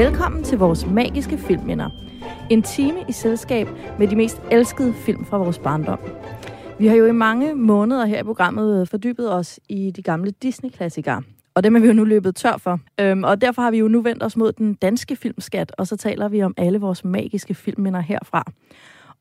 Velkommen til vores magiske filmminder. En time i selskab med de mest elskede film fra vores barndom. Vi har jo i mange måneder her i programmet fordybet os i de gamle Disney-klassikere. Og dem er vi jo nu løbet tør for. Øhm, og derfor har vi jo nu vendt os mod den danske filmskat, og så taler vi om alle vores magiske filmminder herfra.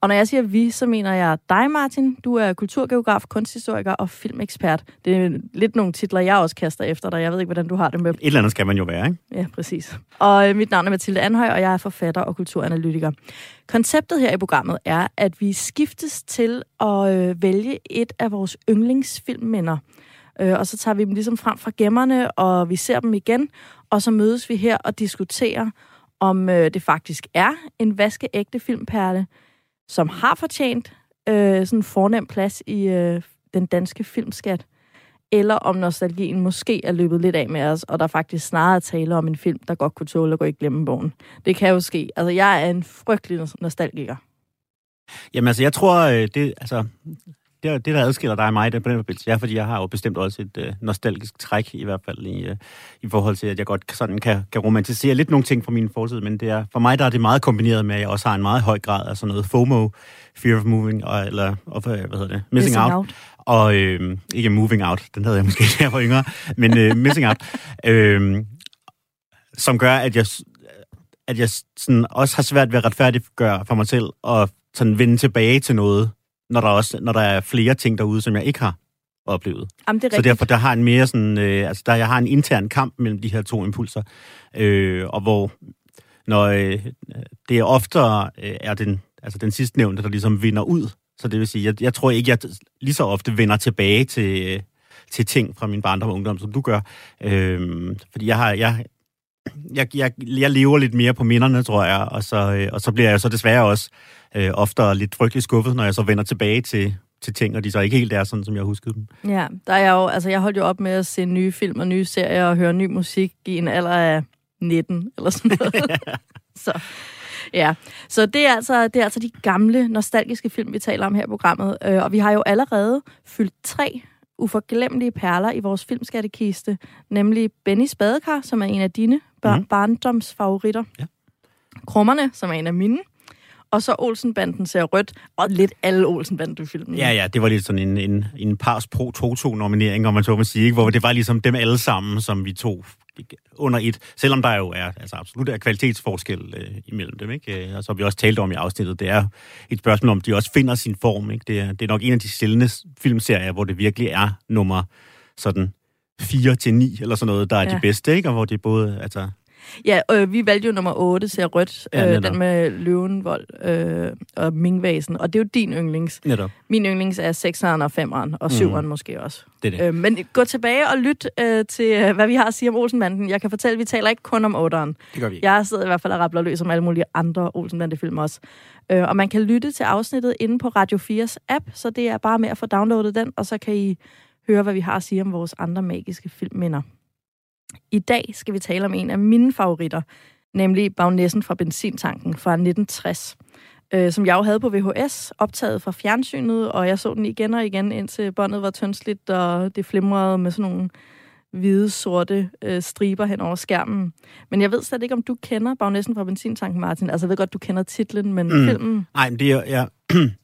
Og når jeg siger vi, så mener jeg dig, Martin. Du er kulturgeograf, kunsthistoriker og filmekspert. Det er lidt nogle titler, jeg også kaster efter dig. Jeg ved ikke, hvordan du har det med. Et eller andet skal man jo være, ikke? Ja, præcis. Og øh, mit navn er Mathilde Anhøj, og jeg er forfatter og kulturanalytiker. Konceptet her i programmet er, at vi skiftes til at øh, vælge et af vores yndlingsfilmminder. Øh, og så tager vi dem ligesom frem fra gemmerne, og vi ser dem igen. Og så mødes vi her og diskuterer, om det faktisk er en vaskeægte filmperle, som har fortjent øh, sådan en fornem plads i øh, den danske filmskat, eller om nostalgien måske er løbet lidt af med os, og der faktisk snarere er tale om en film, der godt kunne tåle at gå i glemmebogen. Det kan jo ske. Altså, jeg er en frygtelig nostalgiker. Jamen altså, jeg tror, øh, det, altså, det, det, der adskiller dig og mig det på den forbindelse, er, fordi jeg har jo bestemt også et øh, nostalgisk træk, i hvert fald i, øh, i forhold til, at jeg godt sådan kan, kan romantisere lidt nogle ting fra min fortid, men det er, for mig der er det meget kombineret med, at jeg også har en meget høj grad af sådan noget FOMO, Fear of Moving, og, eller of, hvad hedder det, Missing, missing Out. out. Og øh, ikke Moving Out, den havde jeg måske, da jeg var yngre, men øh, Missing Out. Øh, som gør, at jeg, at jeg sådan også har svært ved at retfærdiggøre for mig selv, og sådan vende tilbage til noget, når der, også, når der er flere ting derude, som jeg ikke har oplevet. Jamen, det er så derfor der har en mere sådan, øh, altså der jeg har en intern kamp mellem de her to impulser, øh, og hvor når øh, det er oftere øh, er den, altså den sidste nævnte, der ligesom vinder ud. Så det vil sige, jeg, jeg tror ikke, jeg lige så ofte vender tilbage til, øh, til ting fra min barndom og ungdom, som du gør. Øh, fordi jeg har, jeg, jeg, jeg, jeg lever lidt mere på minderne, tror jeg, og så, øh, og så bliver jeg så desværre også øh, ofte lidt frygtelig skuffet, når jeg så vender tilbage til, til ting, og de så ikke helt er sådan, som jeg huskede dem. Ja, der er jo, altså jeg holdt jo op med at se nye film og nye serier og høre ny musik i en alder af 19 eller sådan noget. så, ja. Så det er, altså, det er altså de gamle, nostalgiske film, vi taler om her i programmet. Øh, og vi har jo allerede fyldt tre uforglemmelige perler i vores filmskattekiste, nemlig Benny Spadekar, som er en af dine mm. barndomsfavoritter. Ja. Krummerne, som er en af mine. Og så Olsenbanden ser rødt, og lidt alle Olsenbanden-filmene. Ja, ja, det var lidt sådan en, en, en Pars Pro Toto-nominering, om man så må sige, ikke? hvor det var ligesom dem alle sammen, som vi tog under et, selvom der jo er altså absolut er kvalitetsforskel øh, imellem dem, ikke? Øh, og så vi også talt om i afsnittet, det er et spørgsmål om, de også finder sin form, ikke? Det er, det er nok en af de sjældne filmserier, hvor det virkelig er nummer sådan 4 til 9 eller sådan noget, der er ja. de bedste, ikke? Og hvor det både, altså, Ja, øh, vi valgte jo nummer 8, ser rødt, ja, øh, den med løvenvold øh, og mingvasen, og det er jo din yndlings. Netop. Min yndlings er 6'eren og 5'eren, og 7'eren mm. måske også. Det er det. Øh, men gå tilbage og lyt øh, til, øh, hvad vi har at sige om Olsenbanden. Jeg kan fortælle, at vi taler ikke kun om 8'eren. Det gør vi Jeg sidder i hvert fald og rappler løs om alle mulige andre Olsenbande-film også. Øh, og man kan lytte til afsnittet inde på Radio 4's app, så det er bare med at få downloadet den, og så kan I høre, hvad vi har at sige om vores andre magiske filmminder. I dag skal vi tale om en af mine favoritter, nemlig Bagnessen fra Benzintanken fra 1960, øh, som jeg jo havde på VHS, optaget fra fjernsynet, og jeg så den igen og igen, indtil båndet var tyndsligt, og det flimrede med sådan nogle hvide, sorte øh, striber hen over skærmen. Men jeg ved slet ikke, om du kender Bagnessen fra Benzintanken, Martin. Altså, jeg ved godt, du kender titlen, men mm. filmen... Nej, men det er... Ja.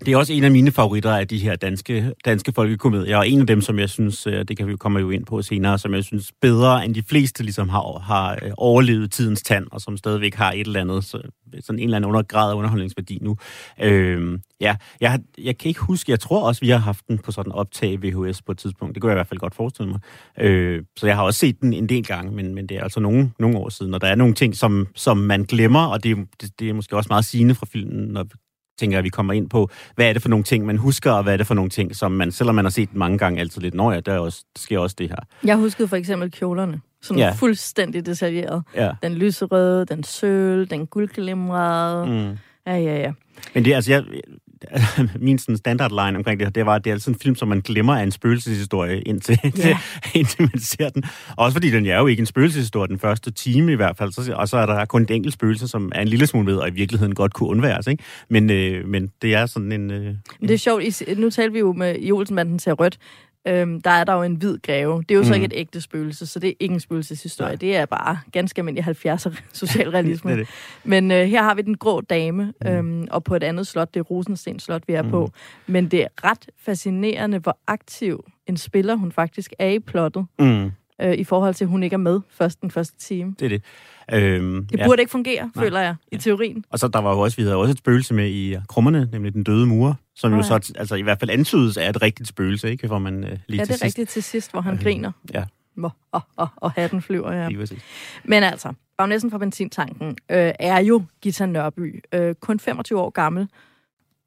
Det er også en af mine favoritter af de her danske, danske folkekomedier, og en af dem, som jeg synes, øh, det kan vi komme jo ind på senere, som jeg synes bedre end de fleste ligesom har, har øh, overlevet tidens tand, og som stadigvæk har et eller andet, så, sådan en eller anden undergrad af underholdningsværdi nu. Øh, ja, jeg, jeg kan ikke huske, jeg tror også, vi har haft den på sådan optag VHS på et tidspunkt. Det kunne jeg i hvert fald godt forestille mig. Øh, så jeg har også set den en del gange, men, men det er altså nogle, nogle år siden, og der er nogle ting, som, som man glemmer, og det, det, det er måske også meget sigende fra filmen, når tænker jeg, vi kommer ind på, hvad er det for nogle ting, man husker, og hvad er det for nogle ting, som man, selvom man har set mange gange, altid lidt, når ja, der, er også, der sker også det her. Jeg huskede for eksempel kjolerne, som ja. fuldstændig detaljeret. Ja. Den lyserøde, den søl, den guldglimrede. Mm. Ja, ja, ja. Men det, altså, jeg, min sådan standard line omkring det her, det var, at det er sådan en film, som man glemmer af en spøgelseshistorie, indtil, yeah. indtil man ser den. Også fordi den er jo ikke en spøgelseshistorie den første time i hvert fald, så, og så er der kun et enkelt spøgelse, som er en lille smule med, og i virkeligheden godt kunne undværes. Ikke? Men, øh, men det er sådan en... Øh, det er sjovt, nu taler vi jo med i Olsenbanden til rødt, Øhm, der er der jo en hvid greve. Det er jo så Mm. ikke et ægte spøgelse, så det er ikke en spøgelseshistorie. Nej. Det er bare ganske almindelig 70'er socialrealisme. Det det. Men øh, her har vi den grå dame, Mm. øhm, og på et andet slot, det er Rosensten Slot, vi er Mm. på. Men det er ret fascinerende, hvor aktiv en spiller hun faktisk er i plottet, Mm, øh, i forhold til, at hun ikke er med først den første time. det er det. Øhm, Det ja. burde ikke fungere, Nej. føler jeg, i teorien. Og så der var jo også, vi havde også et spøgelse med i krummerne, nemlig den døde mur, som jo ja. så altså, i hvert fald antydes er et rigtigt spøgelse, ikke? Hvor man øh, lige Ja, til det er sidst... rigtigt til sidst, hvor han Øh, griner. Ja, og, og, og hatten flyver, ja. lige præcis. Men altså, bagnæssen fra benzintanken øh, er jo Gita Nørby. Øh, kun 25 år gammel.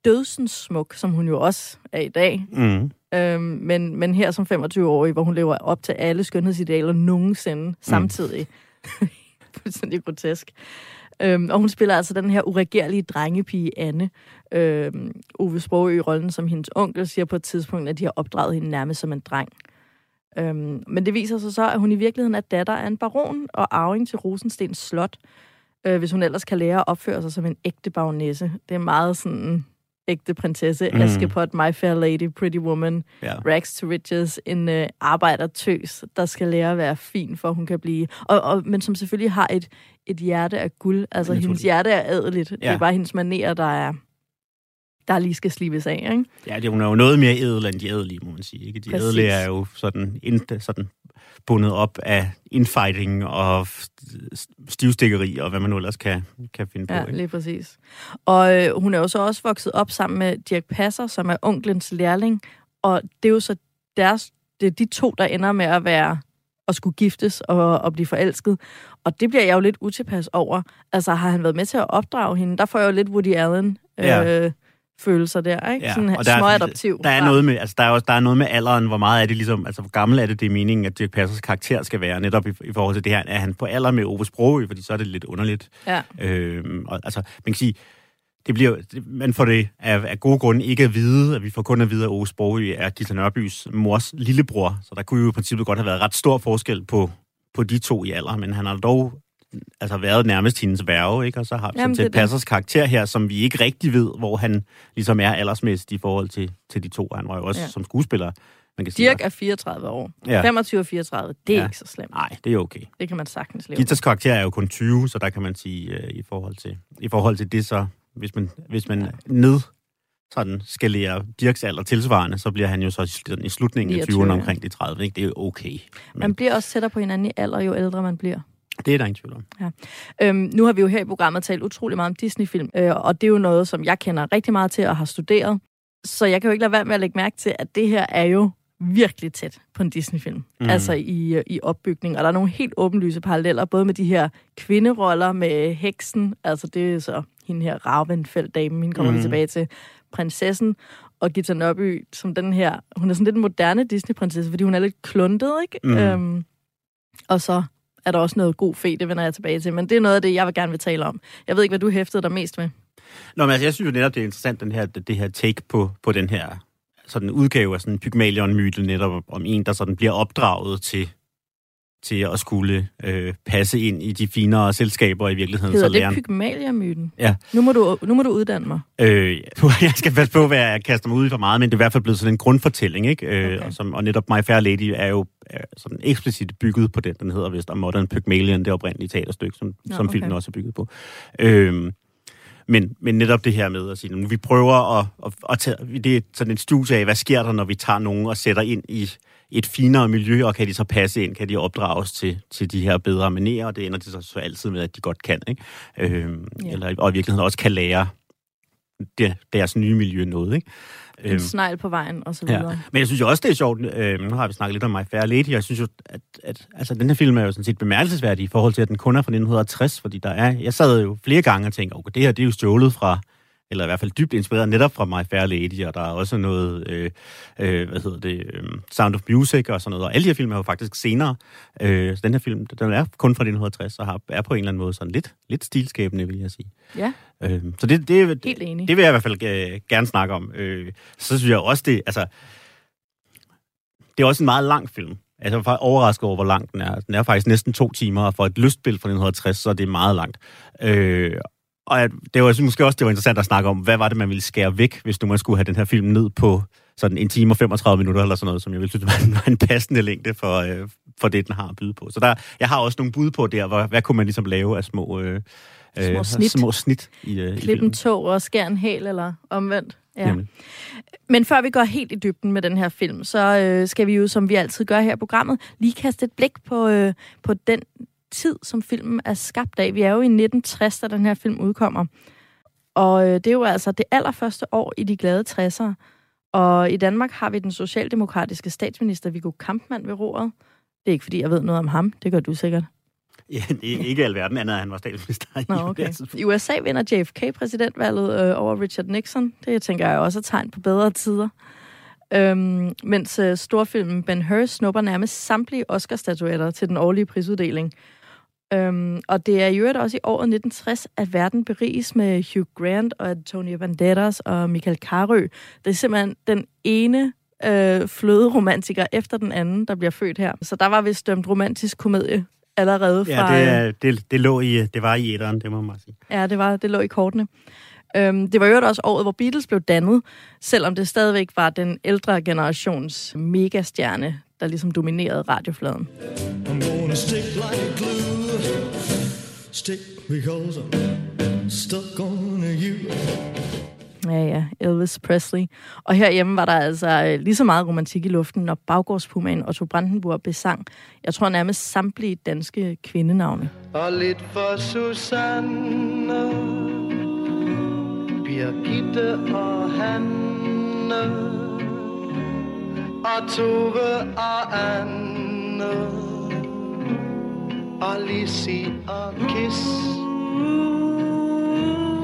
Dødsens smuk, som hun jo også er i dag. Mm. Øh, men, men her som 25-årig, hvor hun lever op til alle skønhedsidealer nogensinde samtidig. Fuldstændig grotesk. Øhm, og hun spiller altså den her uregerlige drengepige Anne. Øhm, Ove Sprogø i rollen som hendes onkel siger på et tidspunkt, at de har opdraget hende nærmest som en dreng. Øhm, men det viser sig så, at hun i virkeligheden er datter af en baron og arving til Rosenstens Slot, øh, hvis hun ellers kan lære at opføre sig som en ægte baronesse. Det er meget sådan ægte prinsesse, Mm. Askepot, My Fair Lady, Pretty Woman, Ja. rags to riches, en øh, arbejdertøs, der skal lære at være fin, for hun kan blive... Og, og, men som selvfølgelig har et, et hjerte af guld. Altså, Naturligt. hendes hjerte er adeligt. Det Ja. er bare hendes manerer, der er der lige skal slibes af, ikke? Ja, det, hun er jo noget mere ædel end de ædelige, må man sige. Ikke? De Præcis. ædelige er jo sådan, ind, sådan bundet op af infighting og st- stivstikkeri og hvad man nu ellers kan, kan finde Ja, på. Ikke? lige præcis. Og øh, hun er jo så også vokset op sammen med Dirk Passer, som er onklens lærling. Og det er jo så deres, det er de to, der ender med at være at skulle giftes og, og blive forelsket. Og det bliver jeg jo lidt utilpas over. Altså, har han været med til at opdrage hende? Der får jeg jo lidt Woody Allen øh, Ja. Følelser der, ikke? Ja, Sådan og der er- småadoptiv. Der er, noget med, altså, der, er også, der er noget med alderen, hvor meget er det ligesom, altså hvor gammel er det, det er meningen, at Dirk Passers karakter skal være, netop i, i forhold til det her, er han på alder med Ove Sprogø, fordi så er det lidt underligt. Ja. Øhm, og, altså, man kan sige, det bliver, man får det af, af gode grunde ikke at vide, at vi får kun at vide, at Ove Sprogø er Gita Nørbys mors lillebror, så der kunne jo i princippet godt have været ret stor forskel på, på de to i alder, men han har dog altså været nærmest hendes værve, ikke? Og så har vi Jamen, sådan set er det. Passers karakter her, som vi ikke rigtig ved, hvor han ligesom er aldersmæssigt i forhold til, til de to. Han var jo også Ja. som skuespiller, man kan sige. Dirk er 34 år. Ja. 25 og 34, det er Ja. ikke så slemt. Nej, det er okay. Det kan man sagtens leve. Gitas karakter er jo kun 20, så der kan man sige, øh, i, forhold til, i forhold til det, så hvis man, hvis man Ja. ned sådan skalerer Dirks alder tilsvarende, så bliver han jo så i sl- i slutningen af 29, 20'erne ja. omkring de 30. Ikke? Det er jo okay. Men Man bliver også tættere på hinanden i alder, jo ældre man bliver. Det er der ingen tvivl om. Øhm, nu har vi jo her i programmet talt utrolig meget om Disney-film, øh, og det er jo noget, som jeg kender rigtig meget til og har studeret. Så jeg kan jo ikke lade være med at lægge mærke til, at det her er jo virkelig tæt på en Disney-film. Mm. Mm. Altså i, i opbygning. Og der er nogle helt åbenlyse paralleller, både med de her kvinderoller med heksen, altså det er så hende her Ravenfeldt-damen, hende kommer mm. vi tilbage til, prinsessen, og Gita Nørby, som den her, hun er sådan lidt en moderne Disney-prinsesse, fordi hun er lidt kluntet, ikke? Mhm. Øhm, og så er der også noget god fe, det vender jeg tilbage til. Men det er noget af det, jeg vil gerne vil tale om. Jeg ved ikke, hvad du hæftede dig mest med. Nå, men altså, jeg synes jo netop, det er interessant, den her, det her take på, på den her sådan udgave af sådan en Pygmalion-myte, netop om en, der sådan bliver opdraget til, til at skulle øh, passe ind i de finere selskaber i virkeligheden. Hedder så det lærer- Pygmalion-myten? Ja. Nu må, du, nu må du uddanne mig. Øh, jeg skal passe på, hvad jeg kaster mig ud i for meget, men det er i hvert fald blevet sådan en grundfortælling, ikke? Øh, Okay. og, som, og netop My Fair Lady er jo er sådan eksplicit bygget på den, den hedder vist A Modern Pygmalion, det oprindelige teaterstykke, som, Nå, som filmen også er bygget på. Øh, men, men netop det her med at sige, nu vi prøver at, at, at tage, det er sådan et studie af, hvad sker der, når vi tager nogen og sætter ind i et finere miljø, og kan de så passe ind, kan de opdrages til, til de her bedre manerer, og det ender det så, så altid med, at de godt kan, ikke? Øh, Ja. eller, og i virkeligheden også kan lære der, deres nye miljø noget, ikke? En snegl på vejen, og så Øhm. ja. videre. Men jeg synes jo også, det er sjovt. Øh, nu har vi snakket lidt om My Fair Lady, og jeg synes jo, at, at altså, den her film er jo sådan set bemærkelsesværdig i forhold til, at den kun er fra 1960, fordi der er, jeg sad jo flere gange og tænkte, okay, det her det er jo stjålet fra, eller i hvert fald dybt inspireret netop fra My Fair Lady, og der er også noget, øh, øh, hvad hedder det, øh, Sound of Music og sådan noget, og alle de her film er jo faktisk senere. Øh, så den her film, den er kun fra 1960, og har, er på en eller anden måde sådan lidt, lidt stilskabende, vil jeg sige. Ja, Øh, så det, det, helt enig. det vil jeg i hvert fald øh, gerne snakke om. Øh, så synes jeg også, det, altså, det er også en meget lang film. Altså, jeg faktisk overrasket over, hvor lang den er. Den er faktisk næsten to timer, og for et lystspil fra 1960, så er det meget langt. Øh, Og at, det var måske også det var interessant at snakke om, hvad var det, man ville skære væk, hvis nu man skulle have den her film ned på sådan en time og 35 minutter eller sådan noget, som jeg ville synes var en passende længde for, øh, for det, den har at byde på. Så der, jeg har også nogle bud på der, hvor, hvad kunne man ligesom lave af små, øh, små, snit. små snit i, øh, Klip en tog og skær en hæl, eller omvendt. Ja. Men før vi går helt i dybden med den her film, så øh, skal vi jo, som vi altid gør her i programmet, lige kaste et blik på, øh, på den tid, som filmen er skabt af. Vi er jo i 1960, da den her film udkommer. Og øh, det er jo altså det allerførste år i de glade 60'ere. Og i Danmark har vi den socialdemokratiske statsminister Viggo Kampmann ved roret. Det er ikke, fordi jeg ved noget om ham. Det gør du sikkert. Ja, ikke alverden andet, at han var statsminister. Nå, okay. I USA vinder JFK præsidentvalget øh, over Richard Nixon. Det tænker jeg også er tegn på bedre tider. Øhm, mens øh, storfilmen Ben Hur snupper nærmest samtlige Oscar-statuetter til den årlige prisuddeling. Øhm, og det er i øvrigt også i året 1960, at verden beriges med Hugh Grant og Antonio Banderas og Michael Carø. Det er simpelthen den ene øh, fløderomantiker efter den anden, der bliver født her. Så der var vist dømt romantisk komedie allerede fra... Ja, det, det, det, lå i, det var i etteren, det må man sige. Ja, det, var, det lå i kortene. Øhm, det var jo også året, hvor Beatles blev dannet, selvom det stadigvæk var den ældre generations megastjerne, der ligesom dominerede radiofladen. I'm gonna stick like glue, stick because I'm stuck on you. Ja, ja, Elvis Presley. Og herhjemme var der altså øh, lige så meget romantik i luften, når baggårdspumaen Otto Brandenburg besang. Jeg tror nærmest samtlige danske kvindenavne. Og lidt for Susanne, Birgitte og Hanne, og Tove og Anne, og Lizzie og Kiss,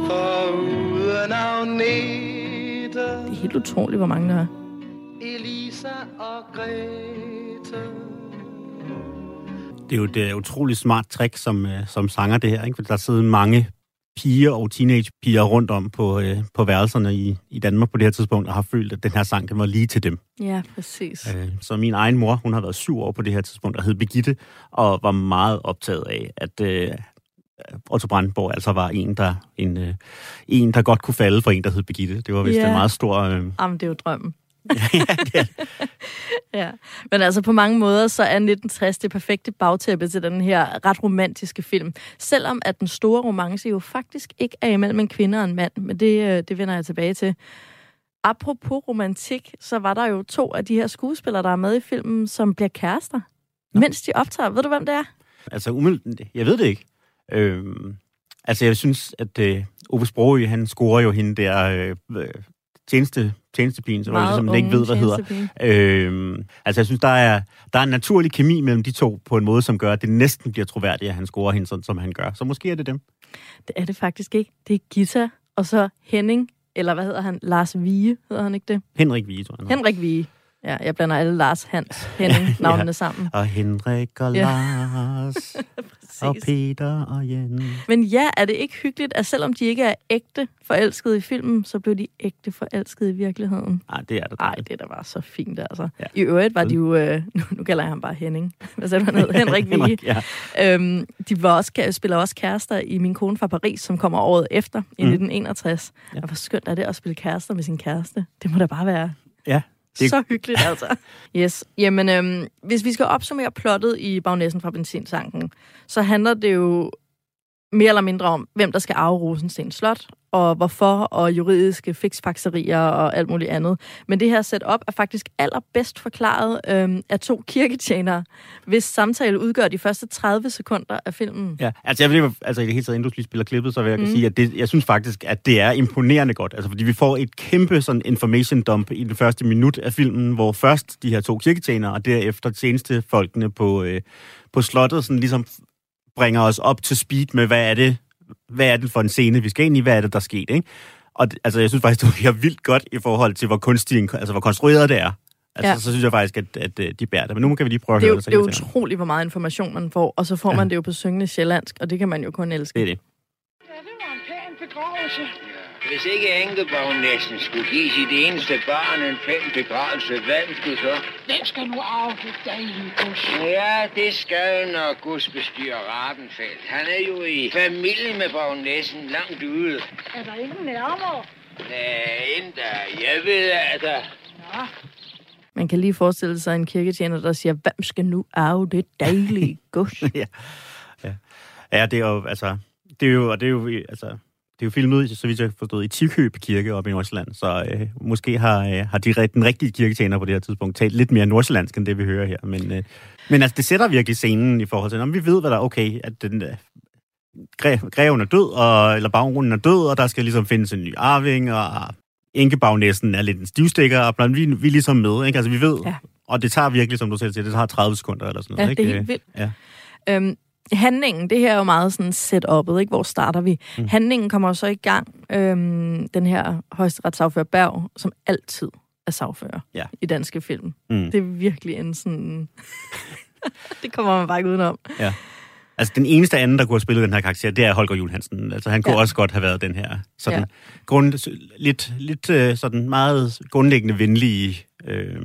for det er helt utroligt, hvor mange der er. Elisa og Grete. Det er jo et utroligt smart trick som, øh, som sanger det her, ikke? For der sidder mange piger og teenagepiger rundt om på, øh, på værelserne i, i Danmark på det her tidspunkt, og har følt, at den her sang, den var lige til dem. Ja, præcis. Øh, så min egen mor, hun har været syv år på det her tidspunkt, og hed Begitte, og var meget optaget af, at, øh, Otto Brandenborg altså var en der, en, øh, en, der godt kunne falde for en, der hed Begitte. Det var vist yeah. en meget stor... Øh... Jamen, det er jo drømmen. ja, det ja, men altså på mange måder, så er 1960 det perfekte bagtæppe til den her ret romantiske film. Selvom at den store romance jo faktisk ikke er imellem en kvinde og en mand, men det, øh, det vender jeg tilbage til. Apropos romantik, så var der jo to af de her skuespillere, der er med i filmen, som bliver kærester, ja. mens de optager. Ved du, hvem det er? Altså, umiddelbart, jeg ved det ikke. Øhm, altså, jeg synes, at øh, Ove Sprogø, han scorer jo hende der øh, tjeneste, tjenestepigen, som jeg ligesom ikke ved, hvad hedder. Øhm, altså, jeg synes, der er, der er en naturlig kemi mellem de to på en måde, som gør, at det næsten bliver troværdigt, at han scorer hende sådan, som han gør. Så måske er det dem. Det er det faktisk ikke. Det er Gita, og så Henning, eller hvad hedder han? Lars Vige, hedder han ikke det? Henrik Vige, tror jeg. Henrik Vige. Ja, jeg blander alle Lars, Hans, Henning, navnene ja. sammen. Og Henrik og ja. Lars, og Peter og Jen. Men ja, er det ikke hyggeligt, at selvom de ikke er ægte forelskede i filmen, så blev de ægte forelskede i virkeligheden? Nej, det er det. Nej, det der var så fint, altså. Ja. I øvrigt var de jo, øh, nu, nu kalder jeg ham bare Henning, hvad sagde du, han hed? Henrik Vige. ja. øhm, de var også, spiller også kærester i Min kone fra Paris, som kommer året efter, i mm. 1961. Ja. Og hvor skønt er det at spille kærester med sin kæreste? Det må da bare være Ja, det... Så hyggeligt, altså. Yes. Jamen, øhm, hvis vi skal opsummere plottet i Bagnæssen fra Benzinsanken, så handler det jo mere eller mindre om, hvem der skal arve Rosensten Slot, og hvorfor, og juridiske fiksfakserier og alt muligt andet. Men det her setup er faktisk allerbedst forklaret øhm, af to kirketjenere, hvis samtale udgør de første 30 sekunder af filmen. Ja, altså jeg vil altså i det hele taget, inden du lige spiller klippet, så vil jeg mm. sige, at det, jeg synes faktisk, at det er imponerende godt. Altså fordi vi får et kæmpe sådan information dump i det første minut af filmen, hvor først de her to kirketjenere, og derefter tjenestefolkene på, øh, på slottet, sådan ligesom bringer os op til speed med, hvad er det, hvad er det for en scene, vi skal ind i, hvad er det, der er sket, ikke? Og altså, jeg synes faktisk, det er vildt godt i forhold til, hvor kunstig, altså hvor konstrueret det er. Altså, ja. så synes jeg faktisk, at, at, at de bærer det. Men nu kan vi lige prøve at det høre det. Det er jo utroligt, hvor meget information man får, og så får ja. man det jo på syngende sjællandsk, og det kan man jo kun elske. Det er det. Ja, det var en pæn begravelse. Hvis ikke enkebagnæsten skulle give sit eneste barn en pæn begravelse, hvem skulle så? Hvem skal nu arve det dejlige gods? Ja, det skal nok godsbestyrer Rabenfeldt. Han er jo i familie med bagnæssen langt ude. Er der ingen nærmere? Nej, endda. Jeg ved, at der... Nå, Man kan lige forestille sig en kirketjener, der siger, hvem skal nu arve det dejlige gods? ja. ja. Ja, det er jo, altså, det er jo, og det er jo, altså, er jo filmet, så vidt jeg forstået, i Tikøb Kirke oppe i Nordsjælland, så øh, måske har, øh, har de, den rigtige kirketjener på det her tidspunkt talt lidt mere nordsjællandsk, end det vi hører her. Men, øh, men altså, det sætter virkelig scenen i forhold til, om vi ved, hvad der er okay, at den, øh, gre- greven er død, og, eller bagronen er død, og der skal ligesom findes en ny arving, og enkebagnæsten er lidt en stivstikker, og blandt, vi, vi er ligesom med, ikke? Altså, vi ved, Ja. og det tager virkelig, som du selv siger, det tager 30 sekunder eller sådan Ja, noget, det er ikke? helt vildt. Ja. Øhm, handlingen, det her er jo meget sådan setup'et, ikke? Hvor starter vi? Mm. Handlingen kommer så i gang, øhm, den her højesteretssagfører Berg, som altid er sagfører Ja. i danske film. Mm. Det er virkelig en sådan... det kommer man bare ikke udenom. Ja. Altså, den eneste anden, der kunne have spillet den her karakter, det er Holger Jul Hansen. Altså, han kunne Ja. også godt have været den her sådan Ja. ja. grund, lidt, lidt øh, sådan meget grundlæggende venlige... Øh,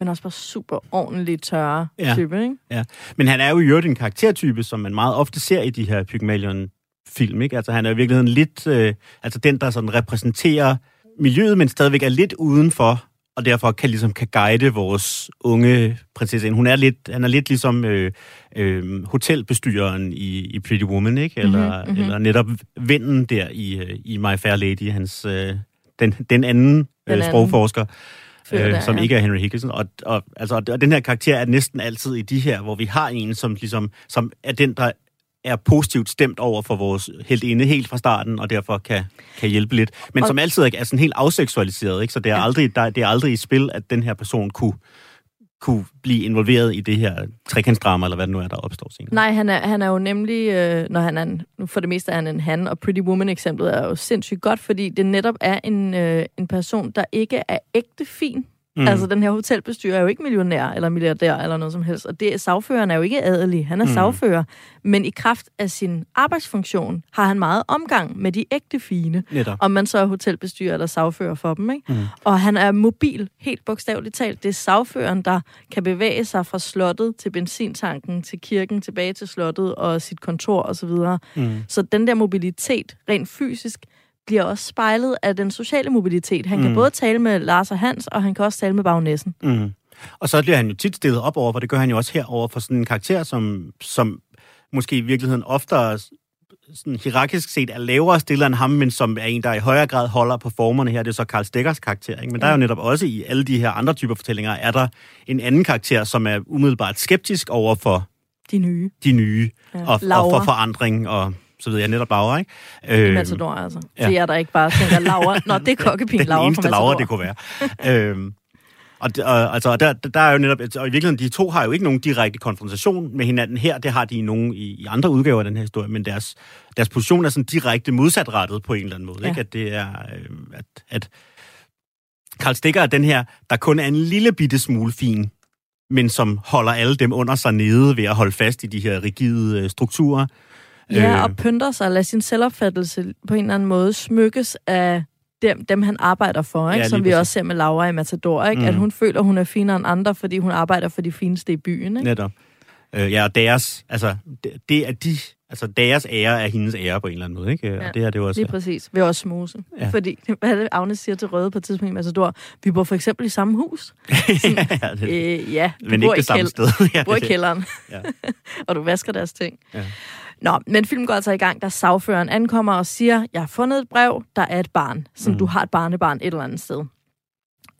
Men også bare super ordentlig tørre ja. Type, ikke? ja. Men han er jo i øvrigt en karaktertype, som man meget ofte ser i de her Pygmalion film, ikke? Altså, han er i virkeligheden lidt... Øh, altså, den, der sådan repræsenterer miljøet, men stadigvæk er lidt udenfor, og derfor kan ligesom kan guide vores unge prinsesse. Hun er lidt, han er lidt ligesom øh, øh, hotelbestyreren i, i Pretty Woman, ikke? Eller, Mhm, mm-hmm, mhm. eller netop vennen der i, øh, i My Fair Lady, hans, øh, den, den anden Den øh, anden øh, der, som ja. ikke er Henry Higginson. Og, og, altså, og den her karakter er næsten altid i de her, hvor vi har en, som, ligesom, som er den, der er positivt stemt over for vores heldinde helt fra starten, og derfor kan, kan hjælpe lidt. Men Og- som altid er sådan helt afseksualiseret, ikke? så det er, aldrig, der, det er aldrig i spil, at den her person kunne, kunne blive involveret i det her trekantsdrama, eller hvad det nu er, der opstår senere. Nej, han er, han er jo nemlig, øh, når han er en, nu for det meste er han en han, og Pretty Woman-eksemplet er jo sindssygt godt, fordi det netop er en, øh, en person, der ikke er ægte fin. Mm. Altså, den her hotelbestyrer er jo ikke millionær eller milliardær eller noget som helst, og det, sagføreren er jo ikke adelig, han er mm. Sagfører, men i kraft af sin arbejdsfunktion har han meget omgang med de ægte fine, Netop. om man så er hotelbestyrer eller sagfører for dem, ikke? Mm. Og han er mobil, helt bogstaveligt talt. Det er sagføreren, der kan bevæge sig fra slottet til benzintanken, til kirken, tilbage til slottet og sit kontor osv. Så, Mm. så den der mobilitet, rent fysisk, bliver også spejlet af den sociale mobilitet. Han kan Mm. både tale med Lars og Hans, og han kan også tale med Bagnæssen. Mm. Og så bliver han jo tit stillet op over, for det gør han jo også her over for sådan en karakter, som, som måske i virkeligheden oftere sådan hierarkisk set er lavere stillet end ham, men som er en, der i højere grad holder på formerne her. Det er så Karl Stikkers karakter. Ikke? Men ja. der er jo netop også i alle de her andre typer fortællinger, er der en anden karakter, som er umiddelbart skeptisk over for De nye. de nye, Ja. og, og Laura. for forandring, og så ved jeg netop Laura, ikke? Øh, Matador, altså. ja. Det er der ikke bare tænker, Laura. Nå, det er kokkepin den Laura eneste fra Laura, det kunne være. øhm, og, og, altså, der, der er jo netop, og i virkeligheden, de to har jo ikke nogen direkte konfrontation med hinanden her, det har de i nogle i, i andre udgaver af den her historie, men deres, deres position er sådan direkte modsatrettet på en eller anden måde, ja. ikke? At det er, øh, at, at Karl Stikker er den her, der kun er en lille bitte smule fin, men som holder alle dem under sig nede ved at holde fast i de her rigide øh, strukturer. Ja, Øh, og pynter sig, lad sin selvopfattelse på en eller anden måde smykkes af dem, dem han arbejder for, ikke? Ja, som vi præcis. også ser med Laura i Matador, ikke? Mm. at hun føler, hun er finere end andre, fordi hun arbejder for de fineste i byen. Ikke? Netop. Øh, ja, og deres, altså, det, det er de, altså deres ære er hendes ære på en eller anden måde, ikke? Ja. Og det er det jo også. Lige præcis. Ved også smose. Ja. Fordi, hvad er det, Agnes siger til Røde på et tidspunkt i Matador? Vi bor for eksempel i samme hus. ja, det, Øh, ja, du men bor ikke det samme sted. ja, bor i kælderen, Ja. og du vasker deres ting. Ja. Nå, men filmen går altså i gang, da sagføreren ankommer og siger, jeg har fundet et brev, der er et barn, som mm. Du har et barnebarn et eller andet sted.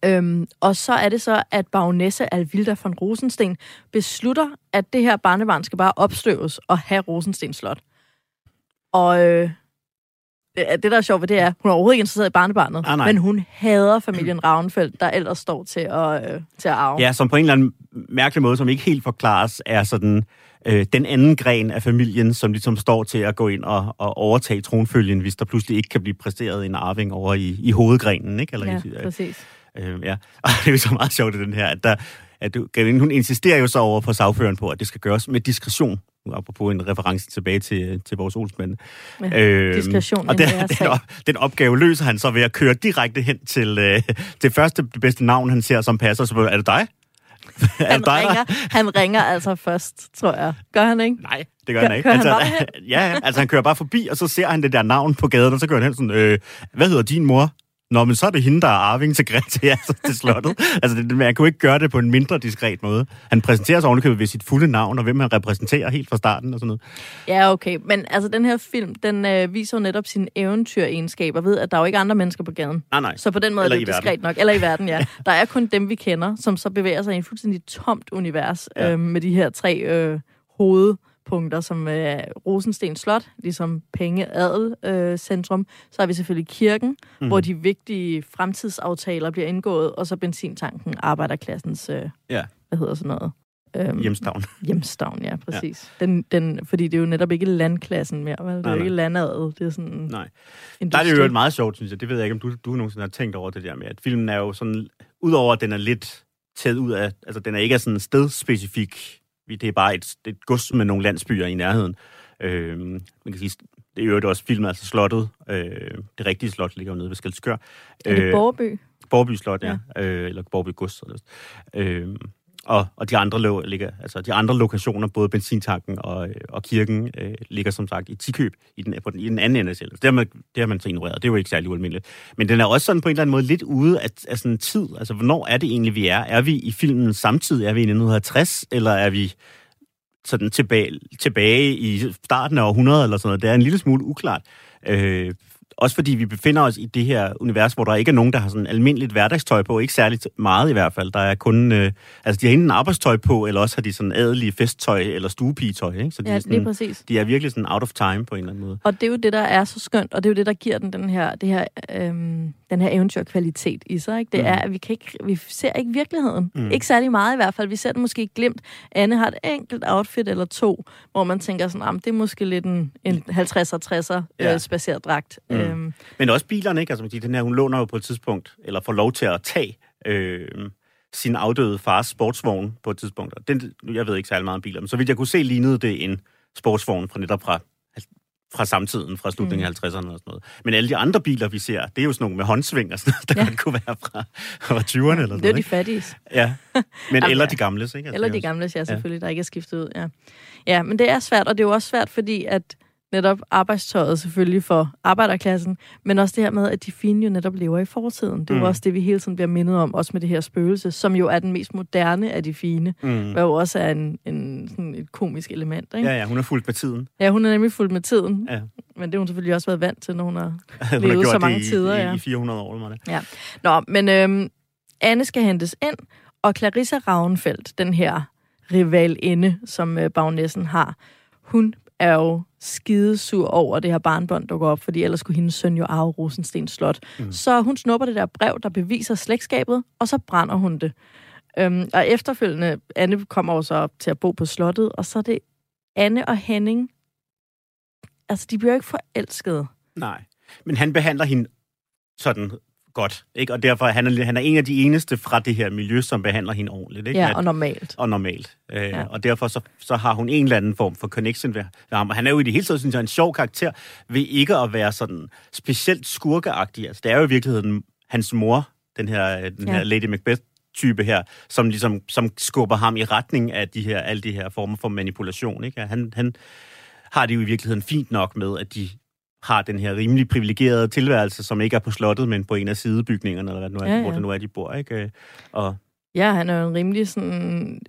Øhm, og så er det så, at bagnæsse Alvilda von Rosensten beslutter, at det her barnebarn skal bare opstøves og have Rosensten Slot. Og øh, det, der er sjovt ved det er, hun er overhovedet ikke interesseret i barnebarnet, Ah, nej. men hun hader familien Ravnfeldt, der ellers står til at, øh, til at arve. ja, som på en eller anden mærkelig måde, som ikke helt forklares, er sådan øh, den anden gren af familien, som ligesom står til at gå ind og, og overtage tronfølgen, hvis der pludselig ikke kan blive præsteret en arving over i, i hovedgrenen, ikke? Eller ja i, præcis. Øh, ja, og det er jo så meget sjovt den her, at, der, at Gavin, hun insisterer jo så over for sagføreren på, at det skal gøres med diskretion. nu apropos en reference tilbage til, til vores Olsmænd. Ja, Øhm, diskretion og en den, den, op, den opgave løser han så ved at køre direkte hen til øh, det første, det bedste navn, han ser, som passer. Så er det dig? Han ringer, han ringer altså først, tror jeg. Gør han ikke? Nej, det gør Kører- han ikke. kører han altså, ja, altså han kører bare forbi, og så ser han det der navn på gaden, og så kører han hen sådan, øh, hvad hedder din mor? Nå, men så er det hende, der er arving til Greta, altså til slottet. Altså, det, man jo ikke gøre det på en mindre diskret måde. Han præsenterer sig ovenikøbet ved sit fulde navn, og hvem han repræsenterer helt fra starten og sådan noget. Ja, okay. Men altså, den her film, den øh, viser jo netop sine eventyregenskaber ved, at der er jo ikke andre mennesker på gaden. Nej, nej. Så på den måde Eller er det verden. diskret nok. Eller i verden, ja. Der er kun dem, vi kender, som så bevæger sig i en fuldstændig tomt univers Ja. øh, med de her tre øh, hovedpunkter, som øh, Rosensten Slot, ligesom penge adel øh, centrum. Så har vi selvfølgelig kirken, mm. hvor de vigtige fremtidsaftaler bliver indgået, og så benzintanken, arbejderklassens, øh, Ja, hvad hedder sådan noget? Øhm, hjemstavn. Hjemstavn, ja, præcis. Ja. Den, den, fordi det er jo netop ikke landklassen mere, vel? Det er Nej, jo ikke landadel, det er sådan Nej. industri. Der er det jo et meget sjovt, synes jeg. Det ved jeg ikke, om du, du nogensinde har tænkt over det der med, at filmen er jo sådan, udover at den er lidt taget ud af, altså den er ikke sådan stedspecifik, det er bare et, et gods med nogle landsbyer i nærheden. Øh, man kan sige, det er jo også filmet, altså slottet, øh, det rigtige slot ligger jo nede ved Skelskør. Er det Borby? Borby Slot, ja. ja. Øh, eller Borby Gods. Øh, og, og de andre, lo- ligger, altså de andre lokationer, både benzintanken og, og kirken, øh, ligger som sagt i Tikøb, i den, på den, i den anden ende af selv. Det har, man, det har man så ignoreret, det er jo ikke særlig ualmindeligt. Men den er også sådan på en eller anden måde lidt ude af, af sådan en tid. Altså, hvornår er det egentlig, vi er? Er vi i filmen samtidig? Er vi i 1960, eller er vi sådan tilbage, tilbage i starten af århundredet eller sådan noget? Det er en lille smule uklart. Øh, også fordi vi befinder os i det her univers, hvor der ikke er nogen, der har sådan almindeligt hverdagstøj på. Ikke særligt meget i hvert fald. Der er kun... Øh, altså, de har enten arbejdstøj på, eller også har de sådan adelige festtøj eller stuepigetøj. Ikke? Så de, Ja, er lige sådan, præcis. de er virkelig sådan out of time på en eller anden måde. Og det er jo det, der er så skønt, og det er jo det, der giver den, den her, det her, øhm, den her eventyrkvalitet i sig. Ikke? Det Mm. er, at vi, kan ikke, vi ser ikke virkeligheden. Mm. Mm. Ikke særlig meget i hvert fald. Vi ser det måske glemt. Anne har et enkelt outfit eller to, hvor man tænker sådan, "Ah, men det er måske lidt en, en 50'er, 60'er Ja. øh, spaceret dragt. Mm. Mm. Øhm, Men også bilerne, ikke? Altså, sige, den her, hun låner jo på et tidspunkt, eller får lov til at tage øh, sin afdøde fars sportsvogn på et tidspunkt. Og den, jeg ved ikke særlig meget om biler, men så vidt jeg kunne se, lignede det en sportsvogn fra netop fra, fra samtiden, fra slutningen af 50'erne og sådan noget. Men alle de andre biler, vi ser, det er jo sådan nogle med håndsving og sådan noget, der Ja. ja. godt kunne være fra, fra 20'erne eller sådan det er noget. de fattige. Ja, men eller ja. de gamles, ikke? Altså, Eller er de gamle, ja, selvfølgelig, der ikke er skiftet ud. Ja. ja, men det er svært, og det er jo også svært, fordi at netop arbejdstøjet selvfølgelig for arbejderklassen, men også det her med, at de fine jo netop lever i fortiden. Det er jo Mm. også det, vi hele tiden bliver mindet om, også med det her spøgelse, som jo er den mest moderne af de fine, Mm. hvad jo også er en, en, sådan et komisk element. Ikke? Ja, ja, hun er fuldt med tiden. ja, hun er nemlig fuldt med tiden, Ja. men det har hun selvfølgelig også været vant til, når hun har Hun har Levet gjort så mange i, tider, i, ja. i 400 år, eller det er. Nå, men øhm, Anne skal hentes ind, og Clarissa Ravnfeldt, den her rivalinde, som øh, bagnessen har, hun er jo skidesur over at det her barnbånd dukker op, fordi ellers skulle hendes søn jo arve Rosenstens Slot. Mm. Så hun snupper det der brev, der beviser slægtskabet, og så brænder hun det. Øhm, og efterfølgende, Anne kommer jo så op til at bo på slottet, og så er det Anne og Henning, altså de bliver jo ikke forelskede. Nej, men han behandler hende sådan godt, ikke? Og derfor er han, han er en af de eneste fra det her miljø, som behandler hende ordentligt, ikke? Ja, og normalt. og normalt. Øh, Ja. Og derfor så, så har hun en eller anden form for connection ved ved ham. Og han er jo i det hele taget, synes jeg, en sjov karakter, ved ikke at være sådan specielt skurkeagtig. Altså, det er jo i virkeligheden hans mor, den her, den Ja. her Lady Macbeth, type her, som ligesom som skubber ham i retning af de her, alle de her former for manipulation. Ikke? Han, han har det jo i virkeligheden fint nok med, at de har den her rimelig privilegerede tilværelse, som ikke er på slottet, men på en af sidebygningerne, eller hvad det nu er, Ja, ja, hvor det nu er, de bor. Ikke? Og Ja, han er jo en rimelig sådan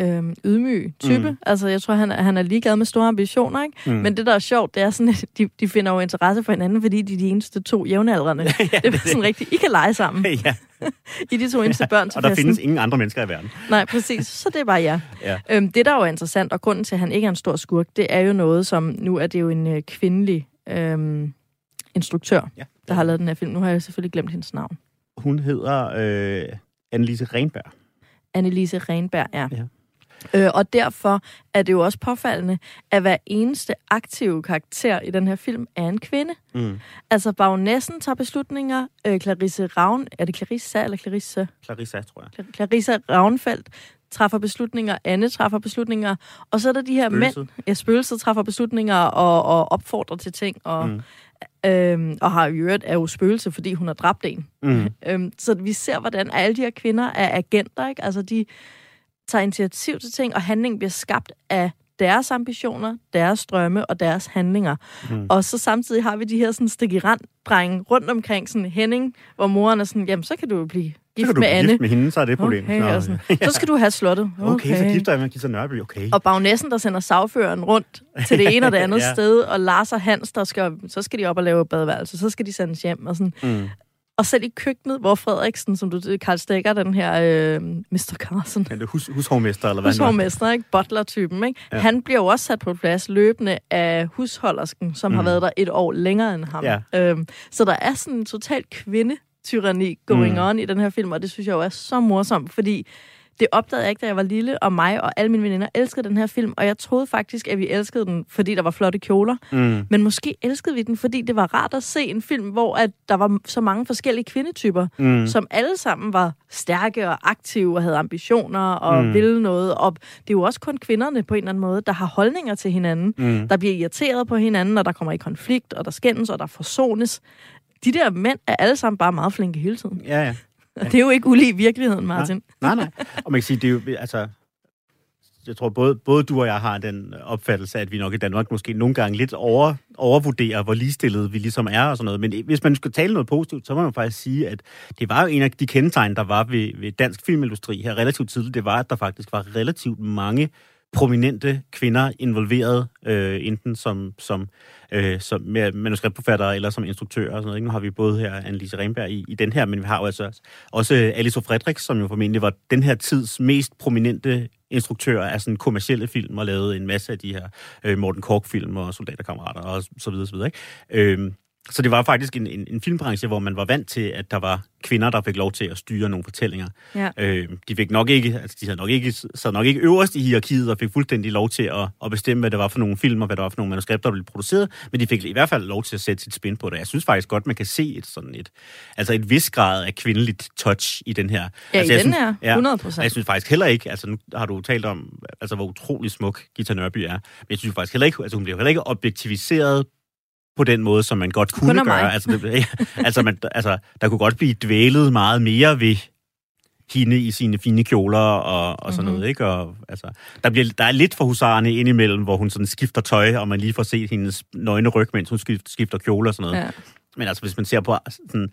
øhm, ydmyg type. Mm. Altså, jeg tror, han er, han er ligeglad med store ambitioner, ikke? Mm. Men det, der er sjovt, det er sådan, at de, de finder jo interesse for hinanden, fordi de er de eneste to jævnaldrende. ja, det er sådan rigtigt. I kan lege sammen. ja, I de to eneste børn til og der festen. findes ingen andre mennesker i verden. Nej, præcis. Så det er bare jer. Ja. Øhm, det, der jo er interessant, og grunden til, at han ikke er en stor skurk, det er jo noget, som nu er det jo en øh, kvindelig øhm, instruktør, Ja. der har lavet den her film. Nu har jeg selvfølgelig glemt hendes navn. Hun hedder øh, Annelise Renberg. Annelise Renberg, ja. Ja. Øh, og derfor er det jo også påfaldende, at hver eneste aktive karakter i den her film er en kvinde. Mm. Altså, baronessen tager beslutninger. Øh, Clarisse Ravn... Er det Clarissa eller Clarisse? Clarissa, tror jeg. Cla- Clarissa Ravnfeldt træffer beslutninger, Anne træffer beslutninger, og så er der de her mænd, Spøgelset. ja, spøgelset træffer beslutninger og, og opfordrer til ting, og, Mm. øhm, og har i øvrigt er jo spøgelse, fordi hun har dræbt en. Mm. Øhm, så vi ser, hvordan alle de her kvinder er agenter, ikke? Altså, de tager initiativ til ting, og handling bliver skabt af deres ambitioner, deres drømme og deres handlinger. Mm. Og så samtidig har vi de her sådan stik i rand drenge rundt omkring sådan Henning, hvor moren er sådan, jamen så kan du jo blive Så gift kan du med blive Anne. gift med hende, så er det et problem. Okay, Nå, sådan, så skal du have slottet. okay, så gifter jeg med Gita Nørby, okay. Og bagnessen, der sender sagføreren rundt til det ene og det andet Ja. ja. sted, og Lars og Hans, der skal, så skal de op og lave badeværelse, så skal de sendes hjem. Og, sådan. Mm. og selv i køkkenet, hvor Frederiksen, som du Karl Stegger, den her øh, Mr. Carson, Men det er hus, hushovmester, eller hvad er. hushovmester, ikke? Butler-typen, ikke? Ja. Ja. Han bliver jo også sat på plads løbende af husholdersken, som mm. har været der et år længere end ham. Ja. Øhm, så der er sådan en total kvindetyranni going Mm. on i den her film, og det synes jeg jo er så morsomt, fordi det opdagede jeg ikke, da jeg var lille, og mig og alle mine veninder elskede den her film, og jeg troede faktisk, at vi elskede den, fordi der var flotte kjoler. Mm. Men måske elskede vi den, fordi det var rart at se en film, hvor at der var så mange forskellige kvindetyper, Mm. som alle sammen var stærke og aktive og havde ambitioner og mm. ville noget. Og det er jo også kun kvinderne på en eller anden måde, der har holdninger til hinanden, Mm. der bliver irriteret på hinanden, og der kommer i konflikt, og der skændes, og der forsones. De der mænd er alle sammen bare meget flinke hele tiden. Ja, ja. Og det er jo ikke ulig virkeligheden, Martin. Nej, nej. Og man kan sige, det er jo, altså, jeg tror både, både du og jeg har den opfattelse, at vi nok i Danmark måske nogle gange lidt over, overvurderer, hvor ligestillede vi ligesom er og sådan noget. Men hvis man skal tale noget positivt, så må man faktisk sige, at det var jo en af de kendetegn, der var ved, ved dansk filmindustri her relativt tidligt, det var, at der faktisk var relativt mange prominente kvinder involveret, øh, enten som, som, øh, som med manuskriptforfattere eller som instruktører og sådan noget. Ikke? Nu har vi både her Annelise Renberg i, i den her, men vi har jo altså også Alice Fredrik, som jo formentlig var den her tids mest prominente instruktør af sådan kommercielle film og lavede en masse af de her øh, Morten Kork-film og Soldaterkammerater og så videre, så videre. Ikke? Øh, så det var faktisk en, en, en filmbranche, hvor man var vant til, at der var kvinder, der fik lov til at styre nogle fortællinger. Ja. Øh, de fik nok ikke, altså de havde nok ikke, sad nok ikke øverst i hierarkiet og fik fuldstændig lov til at, at bestemme, hvad det var for nogle film og hvad det var for nogle manuskripter, der blev produceret, men de fik i hvert fald lov til at sætte sit spin på det. Jeg synes faktisk godt, man kan se et sådan et, altså et vis grad af kvindeligt touch i den her. Ja, altså, i jeg den synes, her. 100 procent. og Jeg synes faktisk heller ikke, altså nu har du talt om, altså hvor utrolig smuk Gita Nørby er, men jeg synes faktisk heller ikke, altså hun bliver heller ikke objektiviseret på den måde, som man godt kunne Kun gøre. Altså, det, altså, man, altså, der kunne godt blive dvælet meget mere ved hende i sine fine kjoler og, og sådan Mhm. noget, ikke? Og, altså, der, bliver, der er lidt for husarerne indimellem, hvor hun sådan skifter tøj, og man lige får set hendes nøgne ryg, mens hun skifter, skifter kjole og sådan noget. Ja. Men altså, hvis man ser på sådan,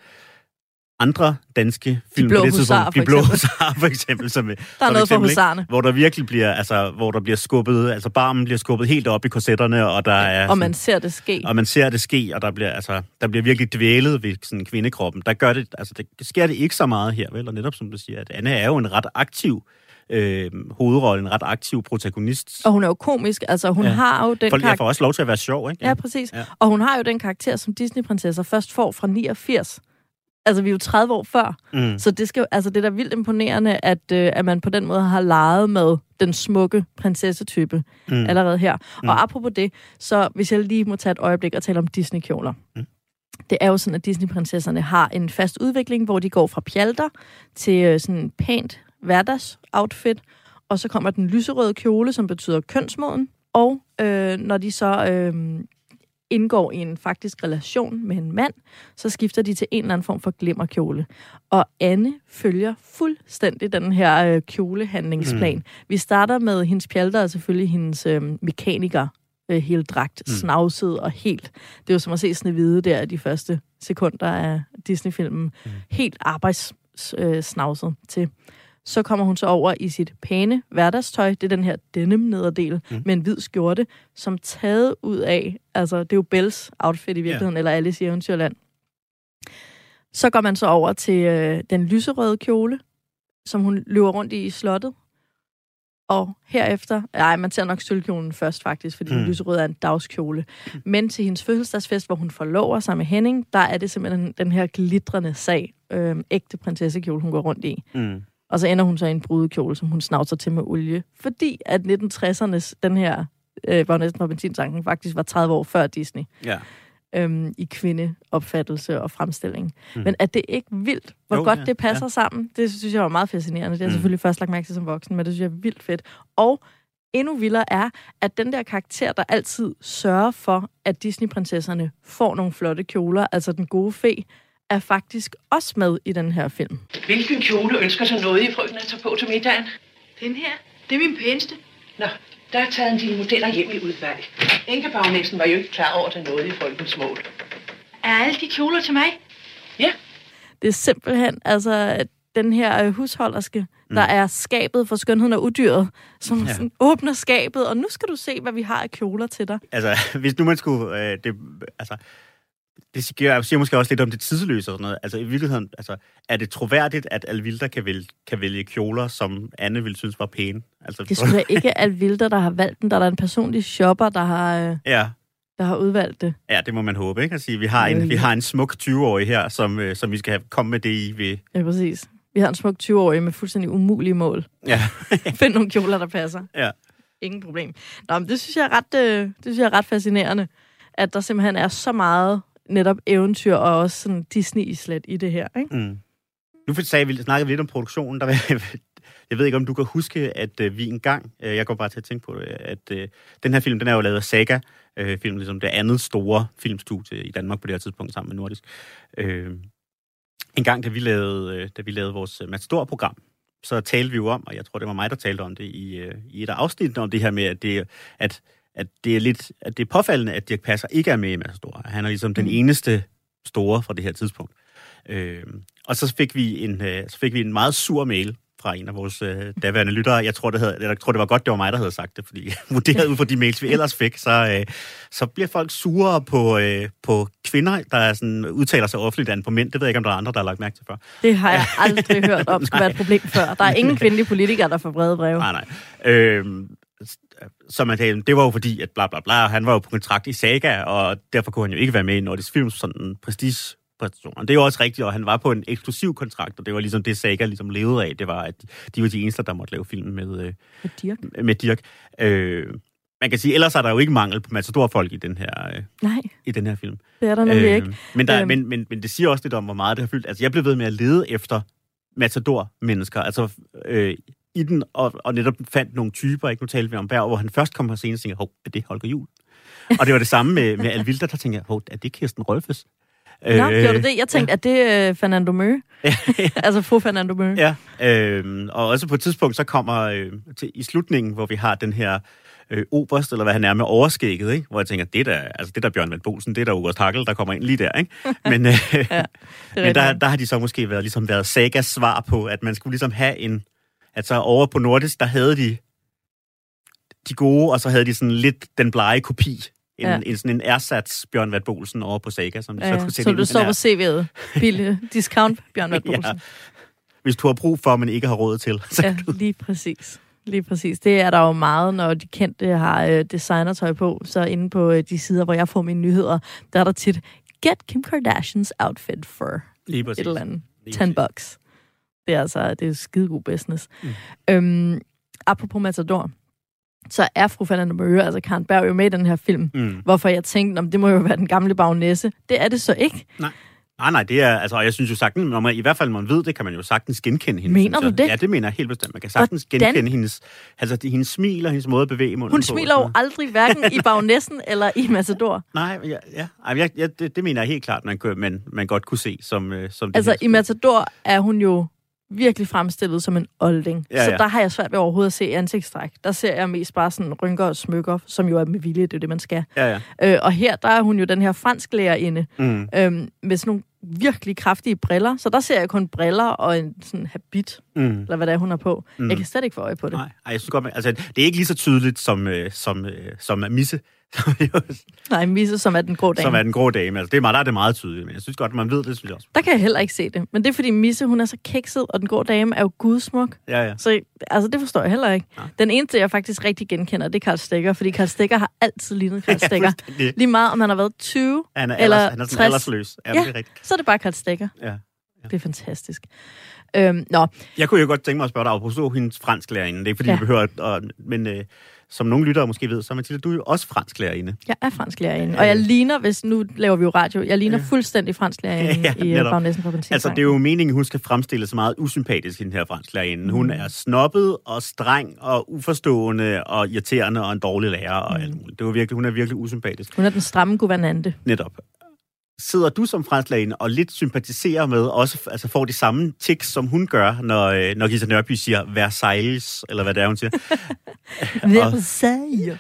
andre danske film blå på det tidspunkt, for de blå husarer for eksempel, som, Der er noget for eksempel, ikke? husarerne. hvor der virkelig bliver, altså, hvor der bliver skubbet, altså barmen bliver skubbet helt op i korsetterne, og der er Og man ser det ske. og man ser det ske, og der bliver, altså, der bliver virkelig dvælet ved sådan kvindekroppen. Der gør det, altså, det sker det ikke så meget her, vel? Og netop som du siger, at Anne er jo en ret aktiv øh, hovedrolle, en ret aktiv protagonist. Og hun er jo komisk. Altså, hun Ja. har jo den For, jeg karakter... får også lov til at være sjov, ikke? Ja, præcis. Ja. Ja. Og hun har jo den karakter, som Disney-prinsesser først får fra 89. Altså, vi er jo 30 år før. Mm. Så det, skal, altså, det er da vildt imponerende, at, øh, at man på den måde har leget med den smukke prinsessetype Mm. allerede her. Mm. Og apropos det, så hvis jeg lige må tage et øjeblik og tale om Disney-kjoler. Mm. Det er jo sådan, at Disney-prinsesserne har en fast udvikling, hvor de går fra pjalter til øh, sådan en pænt hverdagsoutfit, og så kommer den lyserøde kjole, som betyder kønsmoden, og øh, når de så øh, indgår i en faktisk relation med en mand, så skifter de til en eller anden form for glimmerkjole. Og Anne følger fuldstændig den her øh, kjolehandlingsplan. Mm. Vi starter med hendes pjalter, og selvfølgelig hendes øh, mekaniker, øh, helt dragt, Mm. snavset og helt. Det er jo som at se Snehvide der de første sekunder af Disney-filmen. Mm. Helt arbejdssnavset øh, til. Så kommer hun så over i sit pæne hverdagstøj. Det er den her denim nederdel Mm. mm. med en hvid skjorte, som taget ud af, altså det er jo Bells outfit i virkeligheden, ja. eller Alice i Eventyrland. Så går man så over til øh, den lyserøde kjole, som hun løber rundt i i slottet. Og herefter, nej, man ser nok sølvkjolen først faktisk, fordi mm. Mm. den lyserøde er en dagskjole. Men til hendes fødselsdagsfest, hvor hun forlover sig med Henning, der er det simpelthen den her glitrende sag, øh, ægte prinsessekjole, hun går rundt i. Mm. Og så ender hun så i en brudekjole, som hun snavser til med olie. Fordi at 1960'ernes, den her, øh, var næsten på benzintanken, faktisk var 30 år før Disney. Ja. øhm, i kvindeopfattelse og fremstilling. Mm. Men er det ikke vildt, hvor Jo, godt ja, det passer ja. sammen? Det synes jeg var meget fascinerende. Det har jeg Mm. selvfølgelig først lagt mærke til som voksen, men det synes jeg er vildt fedt. Og endnu vildere er, at den der karakter, der altid sørger for, at Disney-prinsesserne får nogle flotte kjoler, altså den gode fe, er faktisk også med i den her film. Hvilken kjole ønsker sig noget i frøken at tage på til middagen? Den her, det er min pæneste. Nå, der er taget en dine modeller hjem i udvalg. Enkebagnæsten var jo ikke klar over, at noget i frøkens mål. Er alle de kjoler til mig? Det er simpelthen altså den her øh, husholderske, mm. der er skabet for skønheden og udyret, som Ja. ja. sådan, åbner skabet, og nu skal du se, hvad vi har af kjoler til dig. Altså, hvis nu man skulle... Øh, det, altså, det siger, siger måske også lidt om det tidsløse og sådan noget. Altså, i virkeligheden, altså, er det troværdigt, at Alvilda kan vælge, kan vælge kjoler, som Anne ville synes var pæne? Altså, Det skulle da ikke alt vildt, der har valgt den. Der er der en personlig shopper, der har, øh, Ja, der har udvalgt det. ja, det må man håbe, ikke? At sige, vi har en, vi har en smuk 20-årig her, som, øh, som vi skal have, komme med det i ved... Ja, præcis. Vi har en smuk 20-årig med fuldstændig umulige mål. Ja, Find nogle kjoler, der passer. ja. Ingen problem. Nå, men det synes jeg er ret, øh, det synes jeg er ret fascinerende, at der simpelthen er så meget netop eventyr og også sådan Disney-slet i det her. Ikke? Mm. Nu sagde vi, snakkede vi lidt om produktionen. Der, var- jeg ved ikke, om du kan huske, at øh, vi engang, øh, jeg går bare til at tænke på det, at øh, den her film, den er jo lavet af Saga, øh, film, ligesom det andet store filmstudie i Danmark på det her tidspunkt sammen med Nordisk. Øh, en gang, da vi lavede, øh, da vi lavede vores øh, Matador-program, så talte vi jo om, og jeg tror, det var mig, der talte om det i, øh, i et af afsnittene, om det her med, at det, at, at det er lidt, at det er påfaldende, at Dirk Passer ikke er med i Matador. Han er ligesom den Mm. eneste store fra det her tidspunkt. Øh, og så fik vi en, øh, så fik vi en meget sur mail fra en af vores øh, daværende lyttere. Jeg tror, det havde, eller, jeg tror, det var godt, det var mig, der havde sagt det, fordi vurderet ud fra de mails, vi ellers fik, så, øh, så bliver folk sure på, øh, på kvinder, der sådan, udtaler sig offentligt an på mænd. Det ved jeg ikke, om der er andre, der har lagt mærke til før. Det har jeg aldrig hørt om skulle være et problem før. Der er ingen kvindelige politikere, der får brede breve. Nej, nej. Øh, så man sagde, det var jo fordi, at bla bla bla, han var jo på kontrakt i Saga, og derfor kunne han jo ikke være med i Nordisk Film, sådan en prestige præstation. Og det er jo også rigtigt, og han var på en eksklusiv kontrakt, og det var ligesom det, Saga ligesom levede af. Det var, at de var de eneste, der måtte lave film med, øh, Med Dirk. med Dirk. Øh, man kan sige, ellers er der jo ikke mangel på matador-folk i den her, øh, Nej, i den her film. det er der nemlig ikke. Men, der, Øhm. men, men, men det siger også lidt om, hvor meget det har fyldt. Altså, jeg blev ved med at lede efter matador-mennesker. Altså, øh, i den, og, og netop fandt nogle typer, ikke? Nu talte vi om Berg, hvor han først kom på scenen og tænkte, hov, er det Holger Jul? og det var det samme med, med Alvilda, der tænkte jeg, hov, er det Kirsten Rolfes? Nå, gjorde du det? Jeg tænkte, at det er Fernando Mø. altså fru Fernando Mø. Ja, øh, og også på et tidspunkt, så kommer øh, til, i slutningen, hvor vi har den her øh, oberst, eller hvad han er med overskægget, ikke? hvor jeg tænker, det er da, altså, det er da Bjørn Van Bolsen, det er da Oberst Hakkel, der kommer ind lige der. Ikke? Men, øh, er men der, der har de så måske været, ligesom været Sagas svar på, at man skulle ligesom have en... Altså over på Nordisk, der havde de de gode, og så havde de sådan lidt den blege kopi. En, Ja. en, sådan en ersats Bjørn Vat Bolsen over på Saga, som de Ja, så kunne sætte det den står på CV'et. Billig discount, Bjørn Vald Ja. Hvis du har brug for, men ikke har råd til. Så, Ja, lige præcis. Lige præcis. Det er der jo meget, når de kendte har øh, designertøj på. Så inde på øh, de sider, hvor jeg får mine nyheder, der er der tit, get Kim Kardashians outfit for Lige et eller andet. Lige 10 præcis. bucks. Det er altså det er skidegod business. Mm. Øhm, apropos Matador, så er fru Fernanda Møre, altså Karen Berg, jo med i den her film. Mm. Hvorfor jeg tænkte, om det må jo være den gamle bagnæsse. Det er det så ikke. Nej, nej, det er, altså, og jeg synes jo sagtens, når man, i hvert fald man ved det, kan man jo sagtens genkende hende. Mener du det? Ja, det mener jeg helt bestemt. Man kan sagtens Hvordan? genkende hendes, altså hendes smil og hendes måde at bevæge munden Hun på. smiler jo aldrig hverken i bagnæssen eller i Matador. Nej, ja, ja. Jeg, ja det, det, mener jeg helt klart, man, kan, man, man godt kunne se som, øh, som Altså, i Matador er hun jo virkelig fremstillet som en olding. Ja, Så ja. der har jeg svært ved overhovedet at se ansigtstræk. Der ser jeg mest bare sådan rynker og smykker, som jo er med vilje, det er det, man skal. Ja, ja. Øh, og her, der er hun jo den her fransklærerinde, Mm. øhm, med sådan nogle virkelig kraftige briller. Så der ser jeg kun briller og en sådan habit, Mm. eller hvad det er, hun har på. Mm. Jeg kan slet ikke få øje på det. Nej, ej, jeg synes godt, man, altså, det er ikke lige så tydeligt som, øh, som, øh, som Misse, Nej, Misse, som er den grå dame. som er den grå dame. Altså, det er meget, der er det meget tydeligt, men jeg synes godt, man ved det, synes jeg også. Der kan jeg heller ikke se det. Men det er, fordi Misse, hun er så kikset, og den grå dame er jo gudsmuk. Ja, ja. Så altså, det forstår jeg heller ikke. Nej. Den eneste, jeg faktisk rigtig genkender, det er Karl Stikker, fordi Karl Stikker har altid lignet Karl Stikker. fuldstændig. Lige meget, om han har været 20, Han er, Eller alders, han er sådan 60. aldersløs. Ja, Ja. det er rigtigt. så er det bare Karl Stikker. Ja. Det er fantastisk. Øhm, nå, Jeg kunne jo godt tænke mig at spørge dig, apropos hendes fransklærerinde. Det er ikke, fordi Ja. ja. vi behøver... At, men øh, som nogle lyttere måske ved, så Mathilde, du er jo også fransklærerinde. jeg er fransklærerinde, og jeg ligner, hvis nu laver vi jo radio, jeg ligner fuldstændig fransklærerinde Ja, i øh. Bagnæssen på Benzintanken. Altså, det er jo meningen, hun skal fremstille så meget usympatisk, den her fransklærerinde. Hun er snobbet og streng og uforstående og irriterende og en dårlig lærer og alt muligt. Det var virkelig, hun er virkelig usympatisk. Hun er den stramme guvernante. Netop. Sidder du som fransklærerinde og lidt sympatiserer med, også altså får de samme tics, som hun gør, når, øh, når Gita Nørby siger Versailles, eller hvad det er, hun siger? Versailles.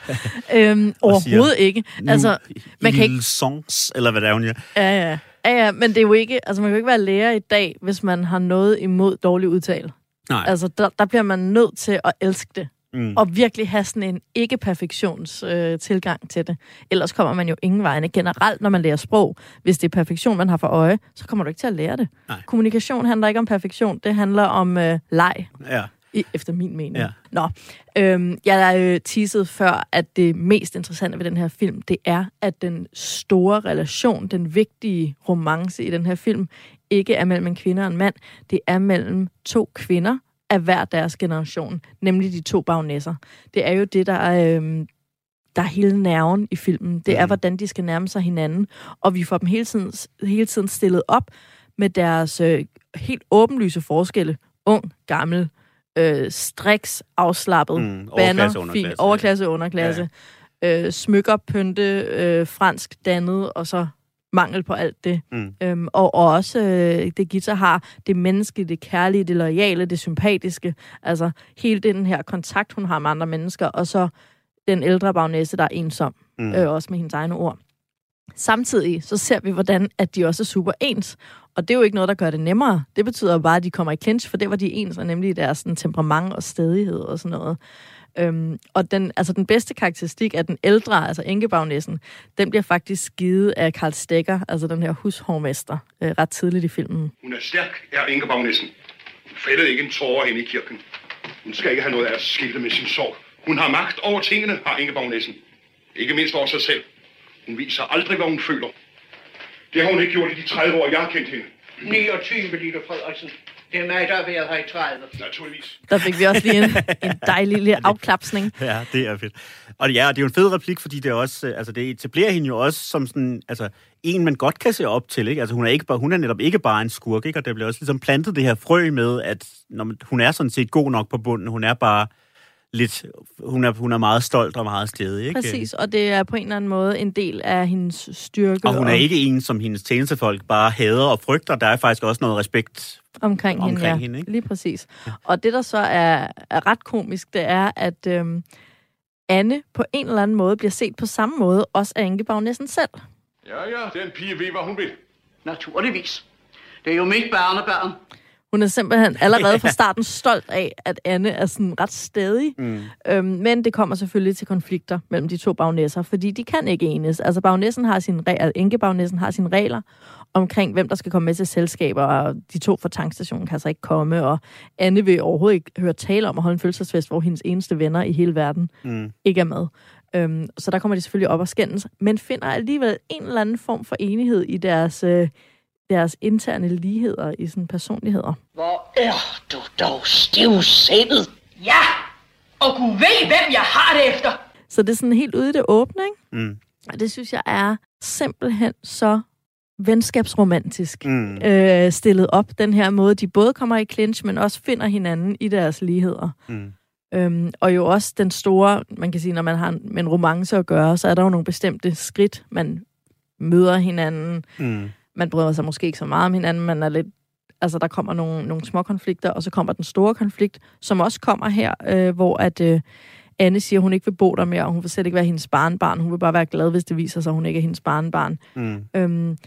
øhm, overhovedet ikke. Altså, man kan ikke... Sons, eller hvad det er, hun siger. Ja, ja. Ja, ja, men det er jo ikke... Altså, man kan jo ikke være lærer i dag, hvis man har noget imod dårlig udtale. Nej. Altså, der, der bliver man nødt til at elske det. Mm. Og virkelig have sådan en ikke-perfektions øh, tilgang til det. Ellers kommer man jo ingen vegne. Generelt, når man lærer sprog, hvis det er perfektion, man har for øje, så kommer du ikke til at lære det. Nej. Kommunikation handler ikke om perfektion, det handler om øh, leg, Ja. i, efter min mening. Ja. Nå, øhm, jeg øh, teaset før, at det mest interessante ved den her film, det er, at den store relation, den vigtige romance i den her film, ikke er mellem en kvinde og en mand. Det er mellem to kvinder af hver deres generation, nemlig de to bagnesser. Det er jo det, der er, øhm, der er hele nerven i filmen. Det er, Mhm. hvordan de skal nærme sig hinanden. Og vi får dem hele tiden, hele tiden stillet op med deres øh, helt åbenlyse forskelle. Ung, gammel, øh, striks, afslappet, Mm, overklasse, banner, underklasse, fin, ja. overklasse, underklasse, øh, smykker, pynte, øh, fransk, dannet, og så mangel på alt det. Mm. Øhm, og, og også øh, det guitar har det menneskelige, det kærlige, det loyale, det sympatiske. Altså hele den her kontakt, hun har med andre mennesker, og så den ældre bagnæse, der er ensom, mm. øh, også med hendes egne ord. Samtidig så ser vi, hvordan at de også er super ens. Og det er jo ikke noget, der gør det nemmere. Det betyder bare, at de kommer i clinch, for det var de ens, og nemlig deres sådan, temperament og stedighed og sådan noget. Øhm, og den, altså, den bedste karakteristik af den ældre, altså enkebagnæssen, den bliver faktisk givet af Karl Stegger, altså den her hushovmester, øh, ret tidligt i filmen. Hun er stærk, er Ingebagnæssen. Hun fældede ikke en tårer ind i kirken. Hun skal ikke have noget af at skilte med sin sorg. Hun har magt over tingene, har Ingebagnæssen. Ikke mindst over sig selv. Hun viser aldrig, hvad hun føler. Det har hun ikke gjort i de 30 år, jeg har kendt hende. 29, Lille Frederiksen. Det er mig, der har været her i 30. Naturligvis. Der fik vi også lige en, en dejlig lille afklapsning. Ja, det er fedt. Og ja, det er jo en fed replik, fordi det er også, øh, altså det etablerer hende jo også som sådan, altså en, man godt kan se op til, ikke? Altså hun er, ikke bare, hun er netop ikke bare en skurk, ikke? Og der bliver også ligesom plantet det her frø med, at når man, hun er sådan set god nok på bunden, hun er bare lidt, hun er, hun er meget stolt og meget stedig, ikke? Præcis, og det er på en eller anden måde en del af hendes styrke Og hun er ikke en, som hendes tjenestefolk bare hader og frygter. Der er faktisk også noget respekt. omkring, hende, omkring ja. hende, ikke? Lige præcis. Og det, der så er, er ret komisk, det er, at øhm, Anne på en eller anden måde bliver set på samme måde, også af Ingebagnæssen selv. Ja, ja, den pige ved, hvad hun vil. Naturligvis. Det er jo mit barnebarn. Hun er simpelthen allerede fra starten stolt af, at Anne er sådan ret stedig. Mm. Øhm, men det kommer selvfølgelig til konflikter mellem de to bagnæsser, fordi de kan ikke enes. Altså bagnæssen har sin regler, Ingebagnæssen har sine regler omkring, hvem der skal komme med til selskaber, og de to fra tankstationen kan så ikke komme, og Anne vil overhovedet ikke høre tale om at holde en fødselsfest, hvor hendes eneste venner i hele verden Mm. ikke er med. Øhm, så der kommer de selvfølgelig op og skændes, men finder alligevel en eller anden form for enighed i deres, øh, deres interne ligheder i sådan personligheder. Hvor er du dog stivsindet? Ja, og Gud ved, hvem jeg har det efter. Så det er sådan helt ude i det åbne, ikke? Mm. Og det synes jeg er simpelthen så venskabsromantisk Mm. øh, stillet op. Den her måde, de både kommer i clinch, men også finder hinanden i deres ligheder. Mm. Øhm, og jo også den store, man kan sige, når man har en- med en romance at gøre, så er der jo nogle bestemte skridt, man møder hinanden. Mm. Man bryder sig måske ikke så meget om hinanden, man er lidt altså der kommer nogle, nogle små konflikter, og så kommer den store konflikt, som også kommer her, øh, hvor at øh, Anne siger, at hun ikke vil bo der mere, og hun vil slet ikke være hendes barnbarn. Hun vil bare være glad, hvis det viser sig, at hun ikke er hendes barnbarn. Mm. Øhm,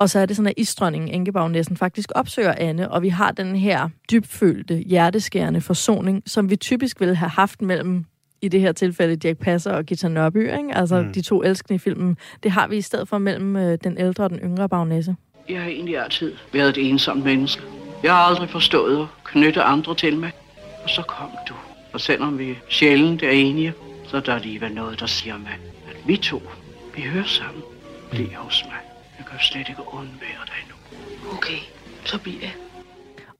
og så er det sådan, at isdronningen Ingebagnæssen faktisk opsøger Anne, og vi har den her dybfølte, hjerteskærende forsoning, som vi typisk ville have haft mellem, i det her tilfælde, Dirk Passer og Gita Nørby, ikke? altså Mm. mm. de to elskende i filmen. Det har vi i stedet for mellem øh, den ældre og den yngre bagnæsse. Jeg har egentlig altid været et ensomt menneske. Jeg har aldrig forstået at knytte andre til mig. Og så kom du. Og selvom vi sjældent er enige, så er der alligevel noget, der siger mig, at vi to, vi hører sammen. Bliv hos mig. Jeg kan slet ikke undvære dig nu. Okay, så bliver jeg.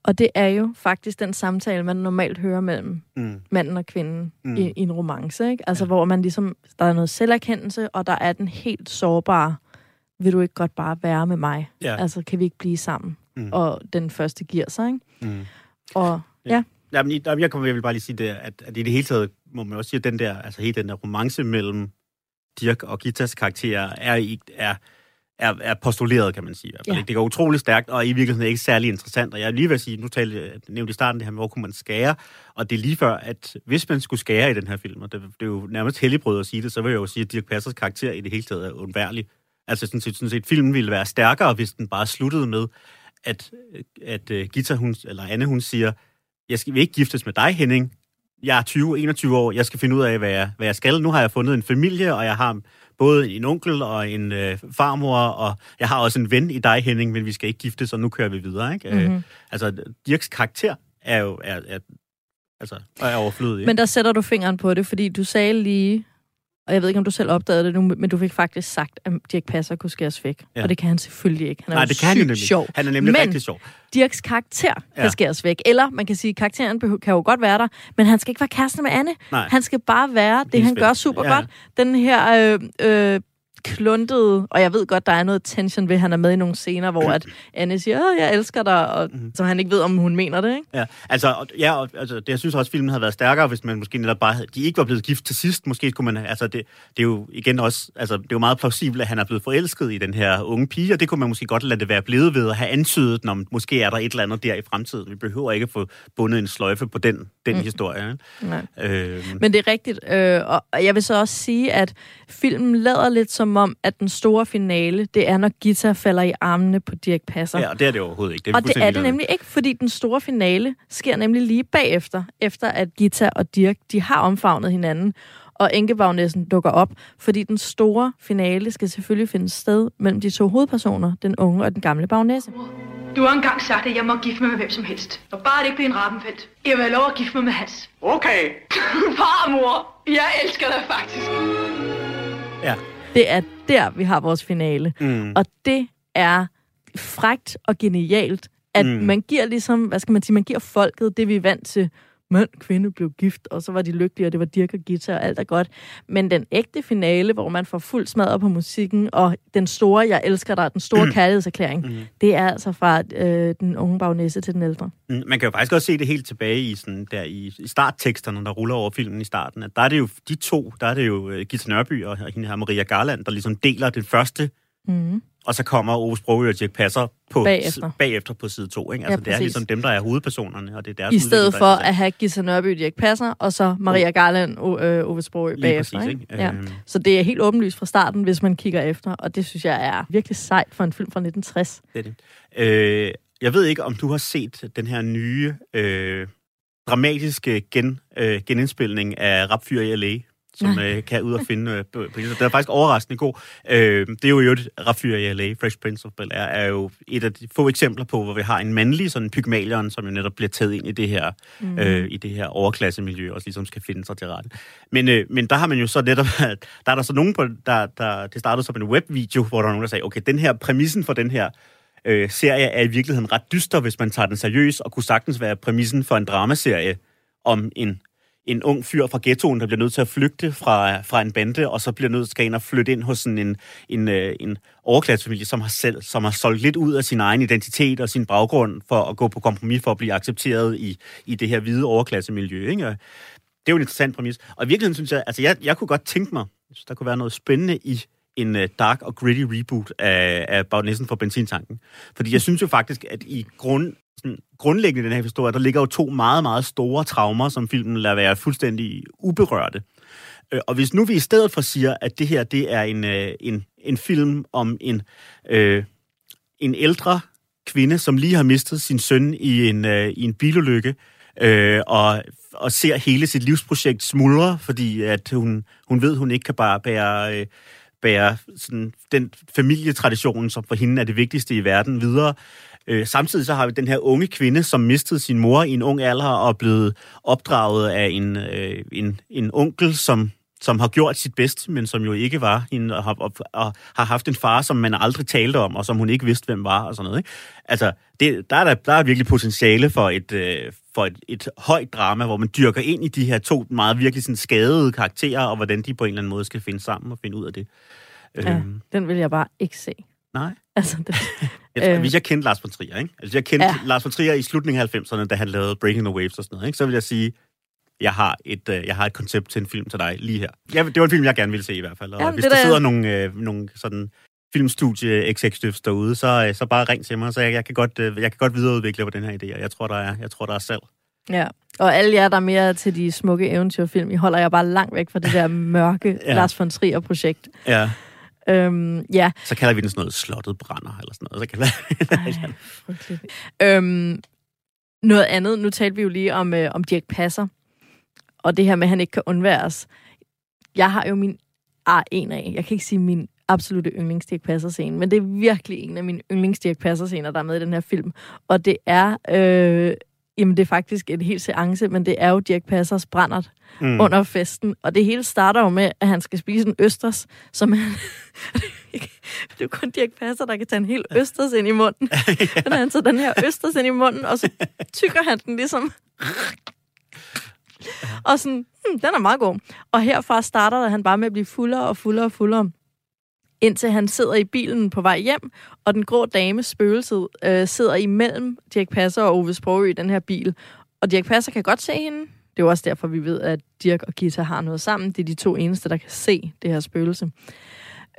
Og det er jo faktisk den samtale, man normalt hører mellem Mm. manden og kvinden Mm. i, i en romance. Ikke? Altså, Ja. ja. hvor man ligesom, der er noget selverkendelse, og der er den helt sårbare, vil du ikke godt bare være med mig? Ja. Altså, kan vi ikke blive sammen? Mm. Og den første giver sig, ikke? Mm. Og Jamen, i- jamen, jeg, kommer, jeg vil bare lige sige det, at, at i det hele taget må man også sige, at den der, altså hele den der romance mellem Dirk og Gitas karakterer er, ikke- er, er, er postuleret, kan man sige. Ja. Ja. Det går utrolig stærkt, og i virkeligheden ikke særlig interessant. Og jeg er lige ved at sige, nu talte jeg nævnte i starten det her med, hvor kunne man skære, og det er lige før, at hvis man skulle skære i den her film, og det, det er jo nærmest helligbrød at sige det, så vil jeg jo sige, at Dirk Passers karakter i det hele taget er undværlig. Altså sådan set, sådan set, filmen ville være stærkere, hvis den bare sluttede med, at, at uh, Gita, hun, eller Anne, hun siger, jeg skal vil ikke giftes med dig, Henning. Jeg er 20-21 år, jeg skal finde ud af, hvad jeg, hvad jeg skal. Nu har jeg fundet en familie, og jeg har både en onkel og en øh, farmor, og jeg har også en ven i dig, Henning, men vi skal ikke giftes, og nu kører vi videre. Ikke? Mm-hmm. Øh, Mhm. altså, Dirks karakter er jo er, er, altså, er overflødig. Ikke? Men der sætter du fingeren på det, fordi du sagde lige, og jeg ved ikke, om du selv opdagede det nu, men du fik faktisk sagt, at Dirk Passer kunne skæres væk. Ja. Og det kan han selvfølgelig ikke. Han er Nej, det kan han nemlig. sjov. Han er nemlig Men- rigtig sjov. Dirks karakter Ja. skæres væk. Eller man kan sige, at karakteren kan jo godt være der, men han skal ikke være kæreste med Anne. Nej. Han skal bare være det, Hendes han gør super Ja. godt. Den her øh, øh, kluntede, og jeg ved godt, der er noget tension ved, at han er med i nogle scener, hvor at Anne siger, Åh, jeg elsker dig, og Mhm. så han ikke ved, om hun mener det, ikke? Ja, altså, ja, og, altså det, jeg synes også, at filmen havde været stærkere, hvis man måske netop bare havde, de ikke var blevet gift til sidst. Måske skulle man, altså det, det er jo igen også, altså det er jo meget plausibelt, at han er blevet forelsket i den her unge pige, og det kunne man måske godt lade det være blevet ved at have antydet, når måske er der et eller andet der i fremtiden. Vi behøver ikke at få bundet en sløjfe på den, den mm. historie. Nej. Øh, Men det er rigtigt, øh, og jeg vil så også sige, at filmen lader lidt som om, at den store finale, det er, når Gita falder i armene på Dirk Passer. ja, og det er det overhovedet ikke. Det er Og det er det nemlig ikke, fordi den store finale sker nemlig lige bagefter, efter at Gita og Dirk, de har omfavnet hinanden, og enkebagnæssen dukker op, fordi den store finale skal selvfølgelig finde sted mellem de to hovedpersoner, den unge og den gamle bagnæsse. Du har engang sagt, at jeg må gifte mig med hvem som helst. Og bare det ikke bliver en rappenfelt. Jeg vil have lov at gifte mig med Hans. Okay. Far, mor, jeg elsker dig faktisk. Ja. Det er der, vi har vores finale. Mm. Og det er frægt og genialt, at Mm. man giver ligesom, hvad skal man sige, man giver folket det, vi er vant til. Mand, kvinde blev gift, og så var de lykkelige, og det var Dirk og Gita, og alt er godt. Men den ægte finale, hvor man får fuld smadret på musikken, og den store, jeg elsker dig, den store kærlighedserklæring, Mm. det er altså fra øh, den unge bagnæsse til den ældre. Mm, Man kan jo faktisk også se det helt tilbage i, sådan, der i, i startteksterne, der ruller over filmen i starten. At der er det jo de to, der er det jo uh, Gita Nørby og hende her Maria Garland, der ligesom deler den første, Mm. og så kommer Ove Sprogø og Dirk Passer på, Bagefter. bagefter på side to. Ikke? Ja, Altså, det er ligesom dem, der er hovedpersonerne, og det er deres I stedet for at have Gita Nørby, Dirk Passer, og så Maria Garland og øh, Ove Sprogø Lige bagefter. præcis, ikke? ikke? Ja. Øhm. Så det er helt åbenlyst fra starten, hvis man kigger efter, og det synes jeg er virkelig sejt for en film fra 1960. Det er det. Øh, jeg ved ikke, om du har set den her nye øh, dramatiske gen, øh, genindspilning af Rapfyr i L.A., som øh, kan ud og finde øh, internet. Den er faktisk overraskende god. Øh, det er jo jo et Rapfyr i L.A., Fresh Prince of Bel-Air, er jo et af de få eksempler på, hvor vi har en mandlig sådan pygmalion, som jo netop bliver taget ind i det her, mm. øh, i det her overklassemiljø, og ligesom skal finde sig til rette. Men, øh, men der har man jo så netop, der er der så nogen på, der, der, det startede som en webvideo, hvor der var nogen, der sagde, okay, den her præmissen for den her øh, serie er i virkeligheden ret dyster, hvis man tager den seriøst, og kunne sagtens være præmissen for en dramaserie om en, en ung fyr fra ghettoen, der bliver nødt til at flygte fra, fra en bande, og så bliver nødt til at flytte ind hos sådan en, en, øh, en overklassefamilie, som har selv, som har solgt lidt ud af sin egen identitet og sin baggrund for at gå på kompromis for at blive accepteret i, i det her hvide overklassemiljø. Ikke? Det er jo en interessant præmis. Og i virkeligheden synes jeg, altså jeg, jeg kunne godt tænke mig, jeg der kunne være noget spændende i en øh, dark og gritty reboot af, af Bagnæssen for benzintanken. Fordi jeg synes jo faktisk, at i grund, sådan, grundlæggende i den her historie, der ligger jo to meget, meget store traumer, som filmen lader være fuldstændig uberørte. Øh, og hvis nu vi i stedet for siger, at det her det er en, øh, en, en film om en, øh, en ældre kvinde, som lige har mistet sin søn i en, øh, i en bilulykke, øh, og, og ser hele sit livsprojekt smuldre, fordi at hun, hun ved, hun ikke kan bare bære, øh, bære sådan, den familietradition, som for hende er det vigtigste i verden, videre. Øh, samtidig så har vi den her unge kvinde, som mistede sin mor i en ung alder og blevet opdraget af en, øh, en, en onkel, som som har gjort sit bedste, men som jo ikke var hende, og har, og, og har haft en far, som man aldrig talte om, og som hun ikke vidste, hvem var, og sådan noget. Ikke? Altså, det, der, er der, der er virkelig potentiale for et, øh, for et, et højt drama, hvor man dyrker ind i de her to meget virkelig sådan skadede karakterer, og hvordan de på en eller anden måde skal finde sammen og finde ud af det. Ja, Øhm, den vil jeg bare ikke se. nej. Altså, det, Jeg, tror, Øh. Hvis jeg kendte Lars von Trier, ikke? Altså, jeg kendte ja. Lars von Trier i slutningen af 90'erne, da han lavede Breaking the Waves og sådan noget, ikke? Så vil jeg sige, jeg har et, øh, jeg har et koncept til en film til dig lige her. Ja, det var en film, jeg gerne ville se i hvert fald. Og Jamen, hvis der der- sidder nogle, øh, nogle sådan filmstudie executives derude, så, øh, så bare ring til mig, så jeg, jeg, kan godt, øh, jeg kan godt videreudvikle på den her idé, og jeg tror, der er, jeg tror, der er salg. ja. Og alle jer, der er mere til de smukke eventyrfilm, I holder jeg bare langt væk fra det der mørke ja. Lars von Trier-projekt. Ja. Øhm, ja, Så kalder vi den sådan noget slottet brænder, eller sådan noget. Så kalder Ej, frygteligt. Øhm, noget andet, nu talte vi jo lige om, øh, om Dirk Passer, og det her med, at han ikke kan undværes. Jeg har jo min, ah, en af, jeg kan ikke sige min absolute yndlings Dirk Passer-scene, men det er virkelig en af mine yndlings Dirk Passer-scener, der er med i den her film. Og det er, øh, jamen det er faktisk en helt seance, men det er jo Dirk Passers brændert mm. under festen. Og det hele starter jo med, at han skal spise en østers, som han... det er jo kun Dirk Passer, der kan tage en hel østers ind i munden. Men han tager den her østers ind i munden, og så tykker han den ligesom... og sådan, hmm, den er meget god. Og herfra starter han bare med at blive fuldere og fuldere og fuldere indtil han sidder i bilen på vej hjem, og den grå dame, spøgelset, øh, sidder imellem Dirk Passer og Ove Sprogø i den her bil. Og Dirk Passer kan godt se hende. Det er jo også derfor, vi ved, at Dirk og Gita har noget sammen. Det er de to eneste, der kan se det her spøgelse.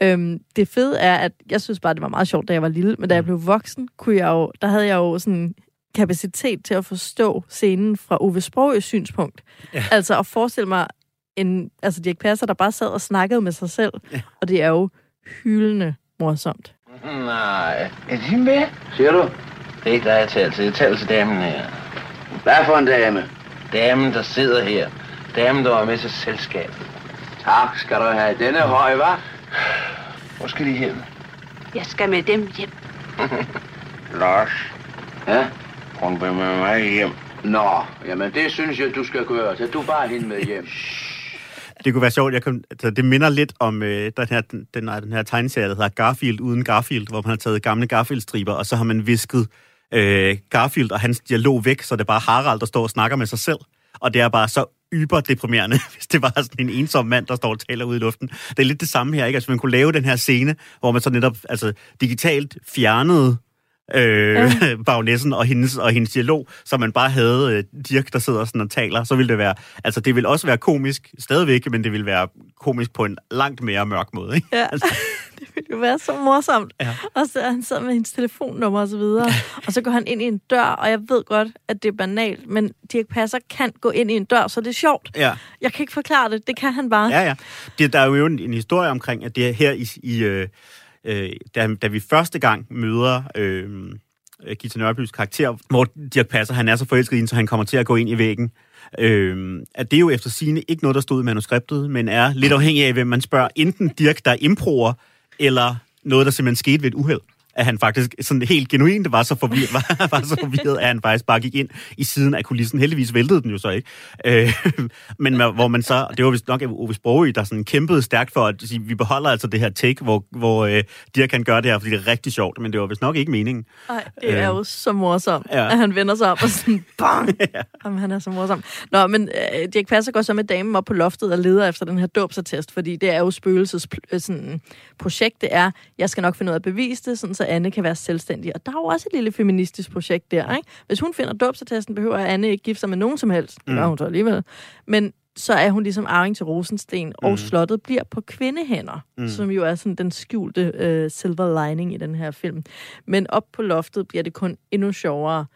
Øhm, det fede er, at jeg synes bare, det var meget sjovt, da jeg var lille, men da jeg blev voksen, kunne jeg jo, der havde jeg jo sådan kapacitet til at forstå scenen fra Ove Sprogøs synspunkt. Ja. Altså at forestille mig en, altså Dirk Passer, der bare sad og snakkede med sig selv, ja. og det er jo hyldende morsomt. Nej. Er de med? Siger du? Det er ikke dig, jeg taler til. Jeg taler til damen her. Hvad for en dame? Damen, der sidder her. Damen, der var med til selskabet. Tak skal du have. Denne høj, hva'? Hvor skal de hen? Jeg skal med dem hjem. Lars, Ja? hun vil med mig hjem. Nå, jamen det synes jeg, du skal gøre. Så du bare hende med hjem. Det kunne være sjovt. Jeg kom, altså, det minder lidt om øh, den, her, den, den, den her tegneserie, der hedder Garfield uden Garfield, hvor man har taget gamle Garfield-striber, og så har man visket øh, Garfield og hans dialog væk, så det er bare Harald, der står og snakker med sig selv. Og det er bare så yber deprimerende, hvis det var sådan en ensom mand, der står og taler ude i luften. Det er lidt det samme her, ikke? Altså, man kunne lave den her scene, hvor man så netop altså, digitalt fjernede øh, ja. bagnessen og hendes, og hendes dialog, så man bare havde øh, Dirk, der sidder sådan og taler, så ville det være, altså det ville også være komisk stadigvæk, men det ville være komisk på en langt mere mørk måde, ikke? Ja, det ville jo være så morsomt. Ja. Og så han sidder med hendes telefonnummer og så videre. og så går han ind i en dør, og jeg ved godt, at det er banalt, men Dirk Passer kan gå ind i en dør, så det er sjovt. Ja. Jeg kan ikke forklare det, det kan han bare. Ja, ja. Det, der er jo en, en historie omkring, at det er her i, i øh, øh, da, da vi første gang møder øh, Gita Nørbys karakter, hvor Dirk Passer, han er så forelsket i hende, så han kommer til at gå ind i væggen. Øh, at det er jo efter sine ikke noget, der stod i manuskriptet, men er lidt afhængig af, hvem man spørger. Enten Dirk, der improer, eller noget, der simpelthen skete ved et uheld at han faktisk sådan helt genuint var så forvirret, var, var så forvirret, at han faktisk bare gik ind i siden af kulissen. Heldigvis væltede den jo så ikke. Øh, men hvor man så, det var vist nok Ove Sprogøe, der sådan kæmpede stærkt for at sige, vi beholder altså det her take, hvor, hvor øh, Dirk kan gøre det her, fordi det er rigtig sjovt, men det var vist nok ikke meningen. Ej, det er Øh. jo så morsomt, ja. at han vender sig op og sådan, bang! ja. Jamen, han er så morsom. Nå, men øh, Dirk Passer går så med damen op på loftet og leder efter den her dåbsattest, fordi det er jo spøgelses øh, sådan, projekt. Det er, jeg skal nok finde ud af at bevise det, sådan, så Anne kan være selvstændig. Og der er jo også et lille feministisk projekt der, ikke? Hvis hun finder dåbsattesten, behøver Anne ikke gifte sig med nogen som helst. Det gør Mm. hun så alligevel. Men så er hun ligesom arving til Rosensten, mm. og slottet bliver på kvindehænder, mm. som jo er sådan den skjulte øh, silver lining i den her film. Men op på loftet bliver det kun endnu sjovere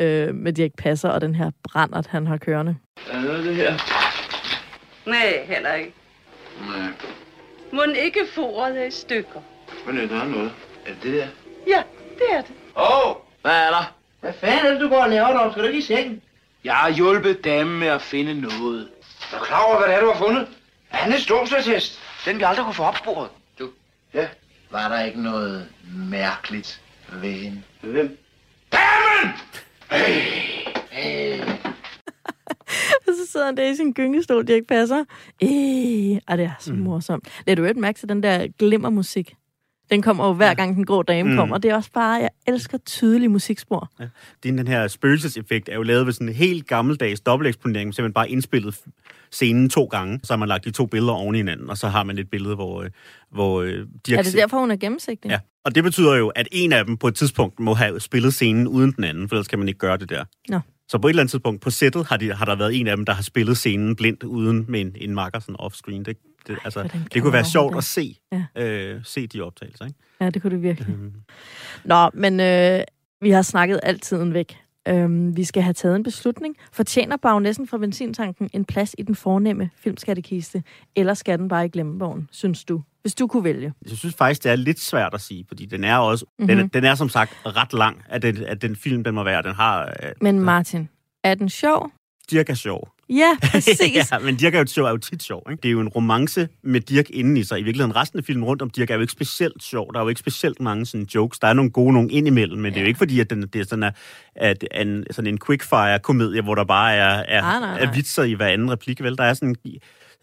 øh, med Dirk Passer og den her brændert, han har kørende. Er det noget, det her? Nej, heller ikke. Nej. Må den ikke foret er i stykker? Men der er noget. Er det det der? Ja, det er det. Åh! Oh, hvad er der? Hvad fanden er det, du går og laver dog? Skal du ikke i sengen? Jeg har hjulpet damen med at finde noget. Er du klar over, hvad det er, du har fundet? Annes dåbsattest. Den vi aldrig kunne få opsporet. Du. Ja. Var der ikke noget mærkeligt ved hende? Hvem? Damen! Hey! Hey. Så så sidder han der i sin gyngestol, Dirk Passer. Øh, og det er så morsomt. Lad du et mærke til den der glimmermusik? Den kommer jo hver gang den grå dame Mm. kommer. Det er også bare, jeg elsker tydelige musikspor. Ja. Er den her spøgelseseffekt er jo lavet ved sådan en helt gammeldags dobbelteksponering, så man bare indspillet scenen to gange, så har man lagt de to billeder oven i hinanden, og så har man et billede, hvor, øh, hvor øh, Dirk Er det derfor, hun er gennemsigtig? Ja, og det betyder jo, at en af dem på et tidspunkt må have spillet scenen uden den anden, for ellers kan man ikke gøre det der. Nå. Så på et eller andet tidspunkt på sættet har, de, har der været en af dem, der har spillet scenen blindt uden med en, en marker sådan off-screen. Det, det, altså, hvordan kan det kunne være sjovt overhovedet at se, Ja. øh, se de optagelser. Ikke? Ja, det kunne det virkelig. Øhm, Nå, men øh, vi har snakket altiden væk. Øhm, vi skal have taget en beslutning. Fortjener bagnæssen fra benzintanken en plads i den fornemme filmskattekiste, eller skal den bare i glemmebogen, synes du? Hvis du kunne vælge. Jeg synes faktisk, det er lidt svært at sige, fordi den er også, mm-hmm. den, er, Mhm. den er som sagt ret lang, at den, at den film, den må være. Den har... Øh, Men Martin, er den sjov? Dirk er sjov. Ja, præcis. ja, men Dirk er jo, sjov, er jo tit sjov. Ikke? Det er jo en romance med Dirk inden i sig. I virkeligheden, resten af filmen rundt om Dirk er jo ikke specielt sjov. Der er jo ikke specielt mange sådan jokes. Der er nogle gode nogle indimellem, men ja. det er jo ikke fordi, at den, det er sådan, at, at en, sådan en quickfire-komedie, hvor der bare er, er, Nej, nej, nej. er vitser i hver anden replik. Vel? Der er sådan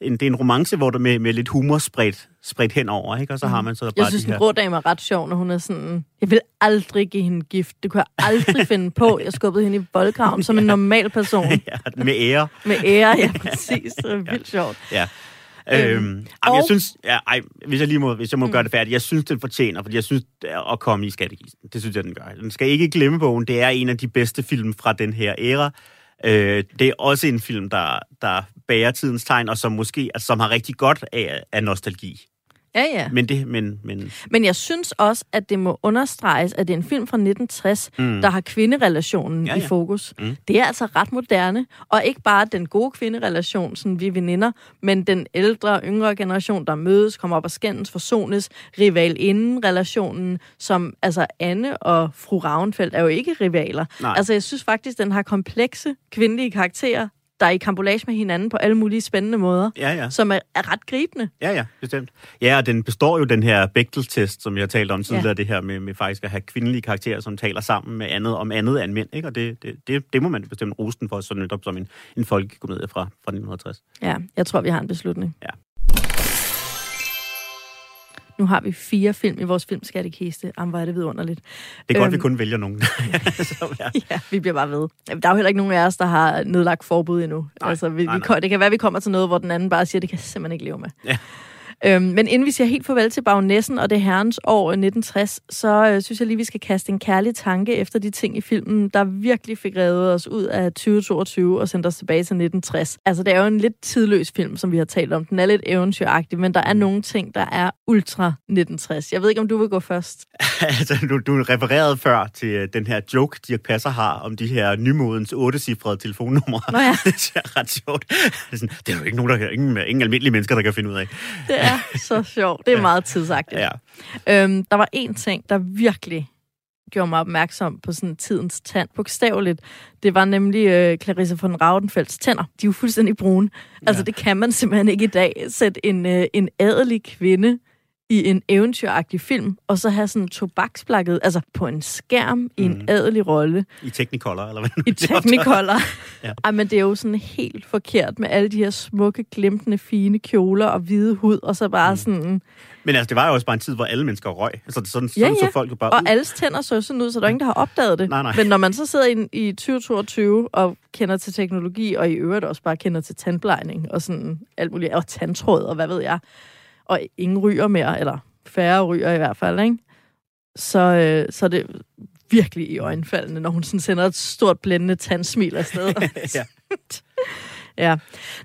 en, det er en romance, hvor der med, med lidt humor spredt, spredt henover, ikke? og så har man så bare Mhm. Jeg synes, de den her... grå dame er ret sjov, når hun er sådan, jeg vil aldrig give hende gift. Det kunne jeg aldrig finde på. Jeg skubbede hende i voldgraven som en normal person. ja, med ære. Med ære, ja, præcis. Det er vildt sjovt. Ja. Øhm, Øhm, og- jeg synes, ja, ej, hvis jeg lige må, hvis jeg må Mm. mm. gøre det færdigt, jeg synes, den fortjener, fordi jeg synes, at komme i skattekisten. Det synes jeg, den gør. Den skal ikke glemme bogen. Det er en af de bedste film fra den her æra. Øh, det er også en film, der, der bærer tidens tegn, og som måske, altså, som har rigtig godt af, af nostalgi. Ja, ja. Men det, men, men Men jeg synes også, at det må understreges, at det er en film fra 1960, mm. Der har kvinderelationen ja, Ja, i fokus. Mm. Det er altså ret moderne, og ikke bare den gode kvinderelation, sådan vi er veninder, men den ældre, yngre generation, der mødes, kommer op og skændes, forsones, rival inden relationen, som altså Anne og fru Ravnfeldt er jo ikke rivaler. Nej. Altså jeg synes faktisk, den har komplekse kvindelige karakterer, der er i kambolage med hinanden på alle mulige spændende måder, ja, ja. som er, er ret gribende. Ja, ja, bestemt. Ja, og den består jo den her Bechtel-test, som jeg talte om tidligere, Ja. det her med, med faktisk at have kvindelige karakterer, som taler sammen med andet om andet end mænd, ikke? Og det, det, det, det må man bestemt rose den for, så netop som en, en folkekomedie fra, fra 1960. Ja, jeg tror, vi har en beslutning. Ja. Nu har vi fire film i vores filmskattekiste. Jamen, hvor er det vidunderligt. Det er godt, Øhm. vi kun vælger nogen. så, ja. Ja, vi bliver bare ved. Der er jo heller ikke nogen af os, der har nedlagt forbud endnu. Nej, altså, vi, nej, vi, nej. ko- det kan være, vi kommer til noget, hvor den anden bare siger, det kan jeg simpelthen ikke leve med. Ja. Øhm, men inden vi siger helt farvel til Bagnæssen og det herrens år 1960, så øh, synes jeg lige, vi skal kaste en kærlig tanke efter de ting i filmen, der virkelig fik reddet os ud af 2022 og sendt os tilbage til 1960. Altså, det er jo en lidt tidløs film, som vi har talt om. Den er lidt eventyragtig, men der er nogle ting, der er ultra 1960. Jeg ved ikke, om du vil gå først. altså, du, du refererede før til øh, den her joke, Dirk Passer har om de her nymodens 8-cifrede telefonnumre. Nå ja. det er ret sjovt. Det er, sådan, det er jo ikke nogen, der ingen, ingen almindelige mennesker, der kan finde ud af. Det er så sjovt. Det er meget tidsagtigt. Ja. Øhm, der var en ting, der virkelig gjorde mig opmærksom på sådan tidens tand, bogstaveligt. Det var nemlig øh, Clarissa von Raudenfelds tænder. De er jo fuldstændig brune. Ja. Altså, det kan man simpelthen ikke i dag. Sætte en, øh, en adelig kvinde i en eventyragtig film, og så have sådan tobaksplakket, altså på en skærm i en Mhm. adelig rolle. I Technicolor, eller hvad? I Technicolor. Ja. ja. Ej, men det er jo sådan helt forkert med alle de her smukke, glimtende, fine kjoler og hvide hud, og så bare mm. sådan... Men altså, det var jo også bare en tid, hvor alle mennesker røg. Altså, sådan, Ja, sådan ja. så folk jo bare Og ud. alles tænder så sådan ud, så der er ingen, der har opdaget det. Nej, nej. Men når man så sidder i, i 2022 og kender til teknologi, og i øvrigt også bare kender til tandplejning og sådan alt muligt, og tandtråd og hvad ved jeg, og ingen ryger mere, eller færre ryger i hvert fald, ikke? Så, øh, så det virkelig i øjenfaldene, når hun sådan sender et stort blændende tandsmil afsted. ja. ja.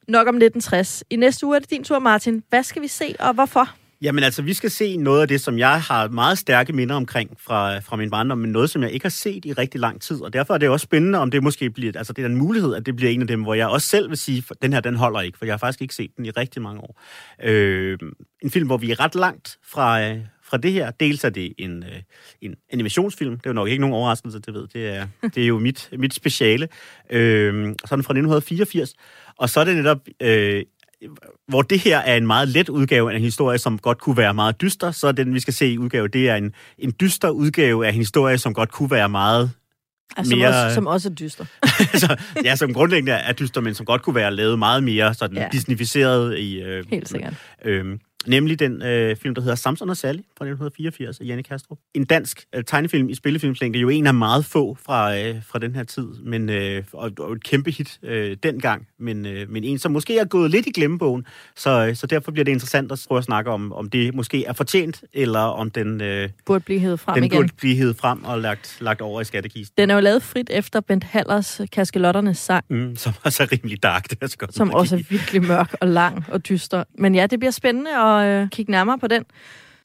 Nok om 1960. I næste uge er det din tur, Martin. Hvad skal vi se, og hvorfor? Jamen altså, vi skal se noget af det, som jeg har meget stærke minder omkring fra, fra min barndom, men noget, som jeg ikke har set i rigtig lang tid. Og derfor er det også spændende, om det måske bliver, altså det er en mulighed, at det bliver en af dem, hvor jeg også selv vil sige, den her, den holder ikke, for jeg har faktisk ikke set den i rigtig mange år. Øh, en film, hvor vi er ret langt fra, øh, fra det her. Dels er det en, øh, en animationsfilm. Det er jo nok ikke nogen overraskelse, det ved. Det er, det er jo mit, mit speciale. Øh, så den fra 1984. Og så er det netop... Øh, hvor det her er en meget let udgave af en historie, som godt kunne være meget dyster, så er den, vi skal se i udgave, det er en, en dyster udgave af en historie, som godt kunne være meget Altså, mere, som, også, som også er dyster. altså, ja, som grundlæggende er dyster, men som godt kunne være lavet meget mere sådan ja. disnificeret i... Øh, Helt sikkert. Øh, Nemlig den øh, film, der hedder Samson og Sally fra 1984 af Janne Kastrup. En dansk øh, tegnefilm i spillefilmslængde, jo en af meget få fra, øh, fra den her tid, men, øh, og, og et kæmpe hit øh, dengang, men, øh, men en, som måske er gået lidt i glemmebogen, så, øh, så derfor bliver det interessant at prøve at snakke om, om det måske er fortjent, eller om den, øh, burde blive hævet frem den igen. burde blive hævet frem og lagt, lagt over i skattekisten. Den er jo lavet frit efter Bent Hallers Kaskelotternes sang. Mm, som også er rimelig dark. Det er så godt som også er virkelig mørk og lang og dyster. Men ja, det bliver spændende at øh, kigge nærmere på den.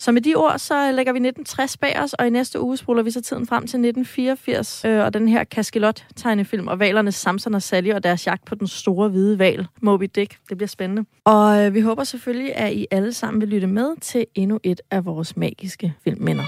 Så med de ord, så lægger vi 1960 bag os, og i næste uge spoler vi så tiden frem til 1984, øh, og den her Kaskelot-tegnefilm, og valernes Samson og Sally og deres jagt på den store hvide val, Moby Dick. Det bliver spændende. Og øh, vi håber selvfølgelig, at I alle sammen vil lytte med til endnu et af vores magiske filmminder.